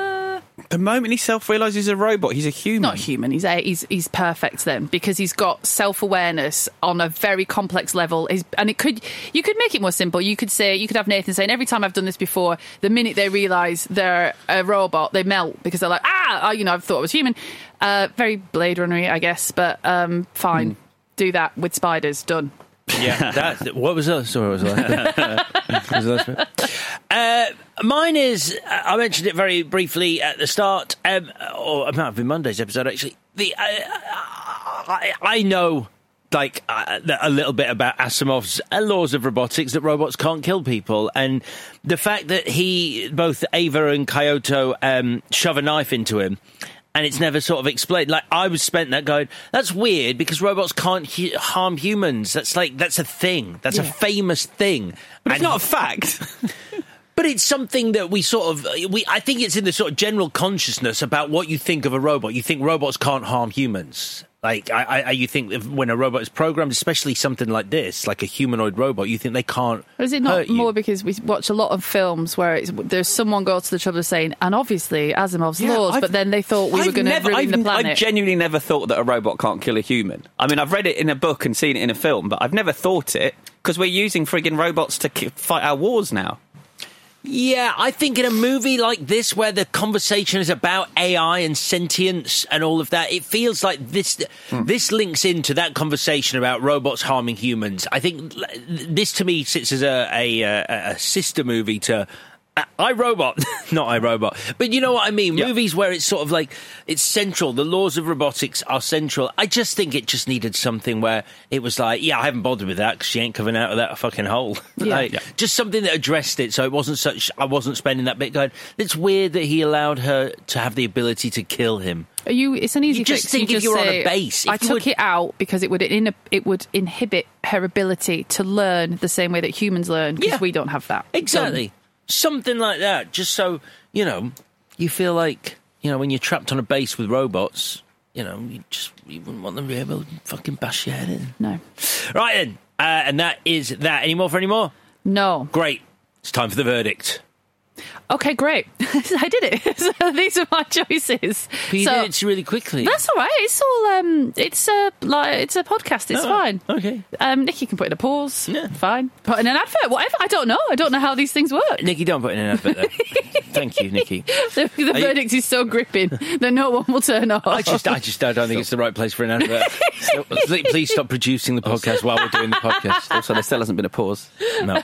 Speaker 3: The moment he self realizes he's a robot, he's a human.
Speaker 2: Not human. He's a, he's he's perfect then because he's got self awareness on a very complex level. He's, and it could you could make it more simple. You could say you could have Nathan saying every time I've done this before, the minute they realise they're a robot, they melt because they're like ah, you know I've thought I was human. Uh, very Blade Runner, I guess, but um, fine. Do that with spiders. Done.
Speaker 1: Yeah, that. What was that? Sorry, what was that? Was the last? Uh, mine is. I mentioned it very briefly at the start, um, or it might have been Monday's episode actually. The uh, I, I know like uh, a little bit about Asimov's uh, laws of robotics that robots can't kill people, and the fact that he both Ava and Kyoko um, shove a knife into him. And it's never sort of explained. Like I was spent that going, that's weird because robots can't hu- harm humans. That's like that's a thing. That's a famous thing.
Speaker 3: But it's not a fact.
Speaker 1: But it's something that we sort of we. I think it's in the sort of general consciousness about what you think of a robot. You think robots can't harm humans. Like I, I you think if, when a robot is programmed, especially something like this, like a humanoid robot, you think they can't.
Speaker 2: Or is it not
Speaker 1: hurt you.
Speaker 2: more because we watch a lot of films where it's, there's someone goes to the trouble of saying, and obviously Asimov's
Speaker 3: Yeah,
Speaker 2: laws,
Speaker 3: I've-
Speaker 2: but then they thought we were
Speaker 3: I've
Speaker 2: going to ruin
Speaker 3: I've,
Speaker 2: the planet.
Speaker 3: I've genuinely never thought that a robot can't kill a human. I mean, I've read it in a book and seen it in a film, but I've never thought it because we're using frigging robots to ki- fight our wars now.
Speaker 1: Yeah, I think in a movie like this, where the conversation is about AI and sentience and all of that, it feels like this hmm. this links into that conversation about robots harming humans. I think this to me sits as a a, a, a sister movie to. I Robot, not I Robot, but you know what I mean. Movies where it's sort of like it's central. The laws of robotics are central. I just think it just needed something where it was like, yeah, I haven't bothered with that because she ain't coming out of that fucking hole.
Speaker 2: Yeah.
Speaker 1: Like,
Speaker 2: Yeah.
Speaker 1: just something that addressed it, so it wasn't such. I wasn't spending that bit going. It's weird that he allowed her to have the ability to kill him.
Speaker 2: Are you? It's an easy
Speaker 1: You just
Speaker 2: fix.
Speaker 1: think
Speaker 2: you
Speaker 1: if
Speaker 2: just
Speaker 1: you're on a base,
Speaker 2: I took
Speaker 1: would-
Speaker 2: it out because it would in, it would inhibit her ability to learn the same way that humans learn because
Speaker 1: Yeah.
Speaker 2: we don't have that.
Speaker 1: Exactly, something like that. Just so you know, you feel like you know when you're trapped on a base with robots. You know, you just you wouldn't want them to be able to fucking bash your head in.
Speaker 2: No.
Speaker 1: Right then, uh, and that is that. Any more for any more?
Speaker 2: No.
Speaker 1: Great. It's time for the verdict.
Speaker 2: Okay, great. I did it. so these are my choices.
Speaker 1: But you
Speaker 2: so,
Speaker 1: did it really quickly.
Speaker 2: That's all right. It's all um. It's a like it's a podcast. It's
Speaker 1: Oh,
Speaker 2: fine.
Speaker 1: Okay.
Speaker 2: Um, Nikki can put in a pause. Yeah. Fine. Put in an advert. Whatever. I don't know. I don't know how these things work.
Speaker 1: Nikki, don't put in an advert there. Thank you, Nikki.
Speaker 2: The, the
Speaker 1: Are you-
Speaker 2: verdict is so gripping that no one will turn off.
Speaker 1: I just, I just I don't think it's the right place for an advert. So, please, please stop producing the podcast while we're doing the podcast.
Speaker 3: Also, there still hasn't been a pause.
Speaker 1: No,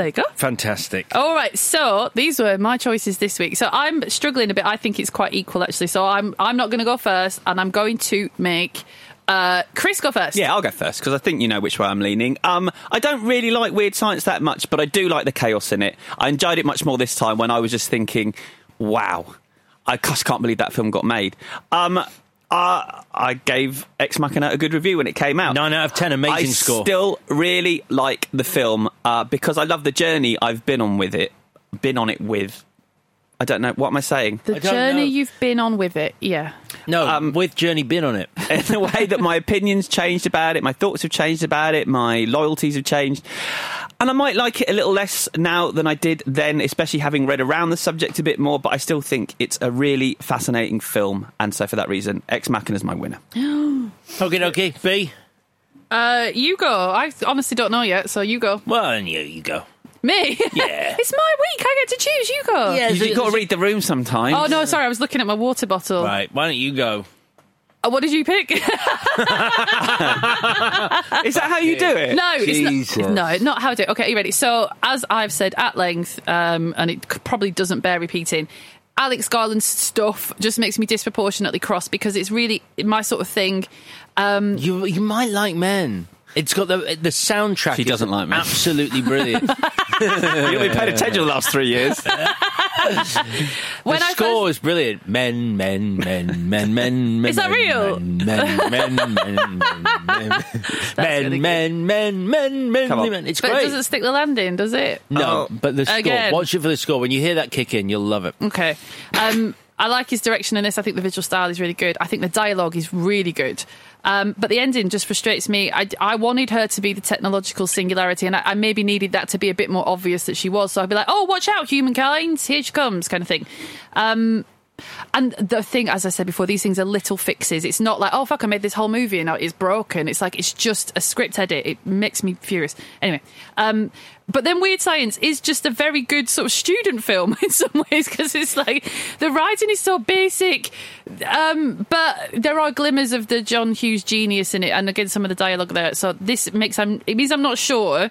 Speaker 2: There you go.
Speaker 1: fantastic.
Speaker 2: All right, so these were my choices this week. So I'm struggling a bit. I think it's quite equal actually. So I'm I'm not going to go first, and I'm going to make uh, Chris go first.
Speaker 3: Yeah, I'll go first because I think you know which way I'm leaning. Um, I don't really like weird science that much, but I do like the chaos in it. I enjoyed it much more this time when I was just thinking, "Wow, I just can't believe that film got made." Um, uh, I gave Ex Machina a good review when it came out.
Speaker 1: Nine out of ten, amazing score.
Speaker 3: I
Speaker 1: score.
Speaker 3: still really like the film uh, because I love the journey I've been on with it. Been on it with. I don't know what am I saying.
Speaker 2: The journey you've been on with it, yeah.
Speaker 1: No, with Journey been on it.
Speaker 3: in the way that my opinions changed about it, my thoughts have changed about it, my loyalties have changed. And I might like it a little less now than I did then, especially having read around the subject a bit more, but I still think it's a really fascinating film. And so for that reason, Ex Machina is my winner.
Speaker 1: Okay, okay, B.
Speaker 2: Uh, you go. I honestly don't know yet, so you go.
Speaker 1: Well, then you, you go.
Speaker 2: Me?
Speaker 1: Yeah.
Speaker 2: it's my week. I get to choose. You go. Yeah.
Speaker 3: You've got to read the room sometimes.
Speaker 2: Oh no, sorry. I was looking at my water bottle.
Speaker 1: Right, why don't you go?
Speaker 2: Uh, what did you pick?
Speaker 3: Is that how you do it?
Speaker 2: No,
Speaker 1: Jesus.
Speaker 2: it's not. No, not how it. Okay, are you ready? So, as I've said at length, um, and it probably doesn't bear repeating. Alex Garland's stuff just makes me disproportionately cross because it's really my sort of thing. Um,
Speaker 1: You you might like Men. It's got the the soundtrack.
Speaker 3: She doesn't like Men.
Speaker 1: Absolutely brilliant.
Speaker 3: You've been paying attention the last three years.
Speaker 2: when
Speaker 1: the
Speaker 2: I
Speaker 1: score is brilliant. Men, men, men, men, men, men.
Speaker 2: Is that
Speaker 1: men,
Speaker 2: real?
Speaker 1: Men, men, men, men, men, men, men, men, men, men, men,
Speaker 3: Come on.
Speaker 1: men. It's
Speaker 2: but it doesn't stick the landing, does it?
Speaker 1: No, but the score.
Speaker 2: Again.
Speaker 1: Watch it for the score. When you hear that kick in, you'll love it.
Speaker 2: Okay. Um, I like his direction in this. I think the visual style is really good. I think the dialogue is really good. Um, but the ending just frustrates me. I, I wanted her to be the technological singularity, and I, I maybe needed that to be a bit more obvious that she was. So I'd be like, oh, watch out, humankind, here she comes, kind of thing. Um, and the thing, as I said before, these things are little fixes. It's not like, oh, fuck, I made this whole movie and it's broken. It's like, it's just a script edit. It makes me furious. Anyway, um, but then Weird Science is just a very good sort of student film in some ways because it's like the writing is so basic, um, but there are glimmers of the John Hughes genius in it, and again some of the dialogue there. So this makes I'm, it means I'm not sure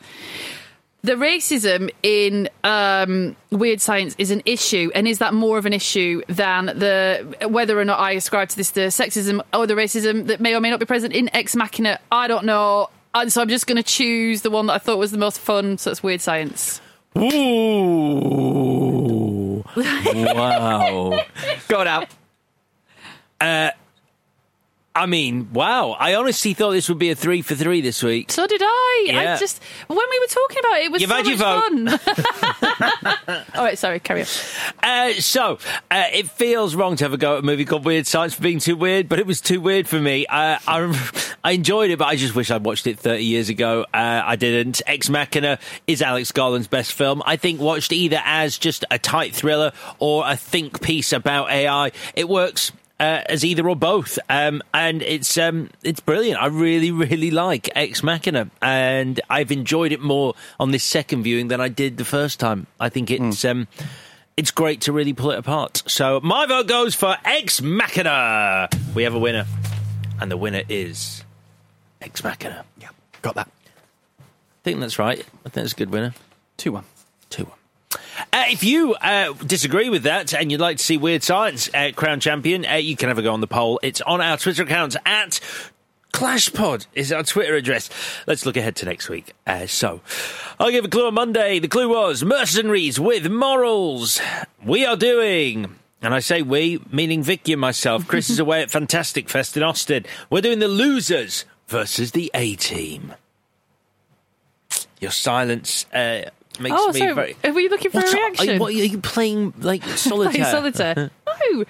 Speaker 2: the racism in um, weird science is an issue, and is that more of an issue than the whether or not I ascribe to this the sexism or the racism that may or may not be present in Ex Machina? I don't know, and so I'm just going to choose the one that I thought was the most fun. So it's weird science.
Speaker 1: Ooh. wow.
Speaker 3: Got out.
Speaker 1: Uh, I mean, wow. I honestly thought this would be a three for three this week.
Speaker 2: So did I.
Speaker 1: Yeah.
Speaker 2: I just when we were talking about it, it was
Speaker 1: You've
Speaker 2: so
Speaker 1: had your
Speaker 2: much fun. All right, sorry, carry on.
Speaker 1: Uh, so, uh, it feels wrong to have a go at a movie called Weird Science for being too weird, but it was too weird for me. Uh, I, I enjoyed it, but I just wish I'd watched it 30 years ago. Uh, I didn't. Ex Machina is Alex Garland's best film. I think watched either as just a tight thriller or a think piece about AI, it works uh, as either or both, um, and it's um, it's brilliant. I really, really like Ex Machina, and I've enjoyed it more on this second viewing than I did the first time. I think it's um, it's great to really pull it apart. So my vote goes for Ex Machina. We have a winner, and the winner is Ex Machina.
Speaker 3: Yeah, got that.
Speaker 1: I think that's right. I think that's a good winner.
Speaker 3: Two one.
Speaker 1: Uh, if you uh, disagree with that and you'd like to see Weird Science uh, Crown Champion, uh, you can have a go on the poll. It's on our Twitter account at ClashPod is our Twitter address. Let's look ahead to next week. Uh, so, I'll give a clue on Monday. The clue was mercenaries with morals. We are doing. And I say we, meaning Vicky and myself. Chris is away at Fantastic Fest in Austin. We're doing the losers versus the A team. Your silence uh, makes
Speaker 2: oh,
Speaker 1: me
Speaker 2: sorry.
Speaker 1: very.
Speaker 2: Are we looking for
Speaker 1: What's
Speaker 2: a
Speaker 1: up? Are
Speaker 2: reaction?
Speaker 1: you, what, are you playing like solitaire?
Speaker 2: Playing solitaire. no,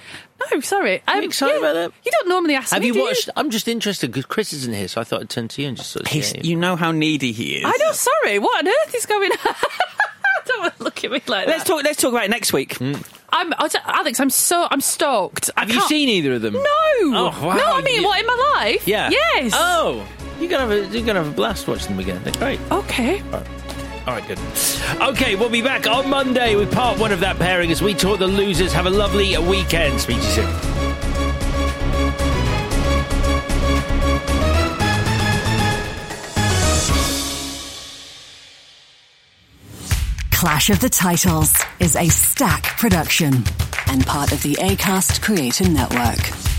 Speaker 2: no, sorry.
Speaker 1: Are you
Speaker 2: Um,
Speaker 1: excited
Speaker 2: yeah,
Speaker 1: about that?
Speaker 2: You don't normally ask
Speaker 1: Have
Speaker 2: me.
Speaker 1: you
Speaker 2: do
Speaker 1: watched? I'm just interested because Chris isn't here, so I thought I'd turn to you and just sort of.
Speaker 3: He's, you know how needy he is.
Speaker 2: I know. Sorry. What on earth is going on? don't look at me like
Speaker 3: Let's
Speaker 2: that.
Speaker 3: talk. Let's talk about it next week.
Speaker 2: I'm Alex. I'm so I'm stoked. I
Speaker 1: Have you seen either of them?
Speaker 2: No.
Speaker 1: Oh, wow.
Speaker 2: No, I mean,
Speaker 1: You-
Speaker 2: what in my life?
Speaker 1: Yeah.
Speaker 2: Yes.
Speaker 1: Oh, you're gonna have a you're gonna have a blast watching them again. They're great.
Speaker 2: Okay.
Speaker 1: All right, good. Okay, we'll be back on Monday with part one of that pairing as we talk the losers. Have a lovely weekend. Speak to you soon.
Speaker 7: Clash of the Titles is a Stak production and part of the ACAST Creator Network.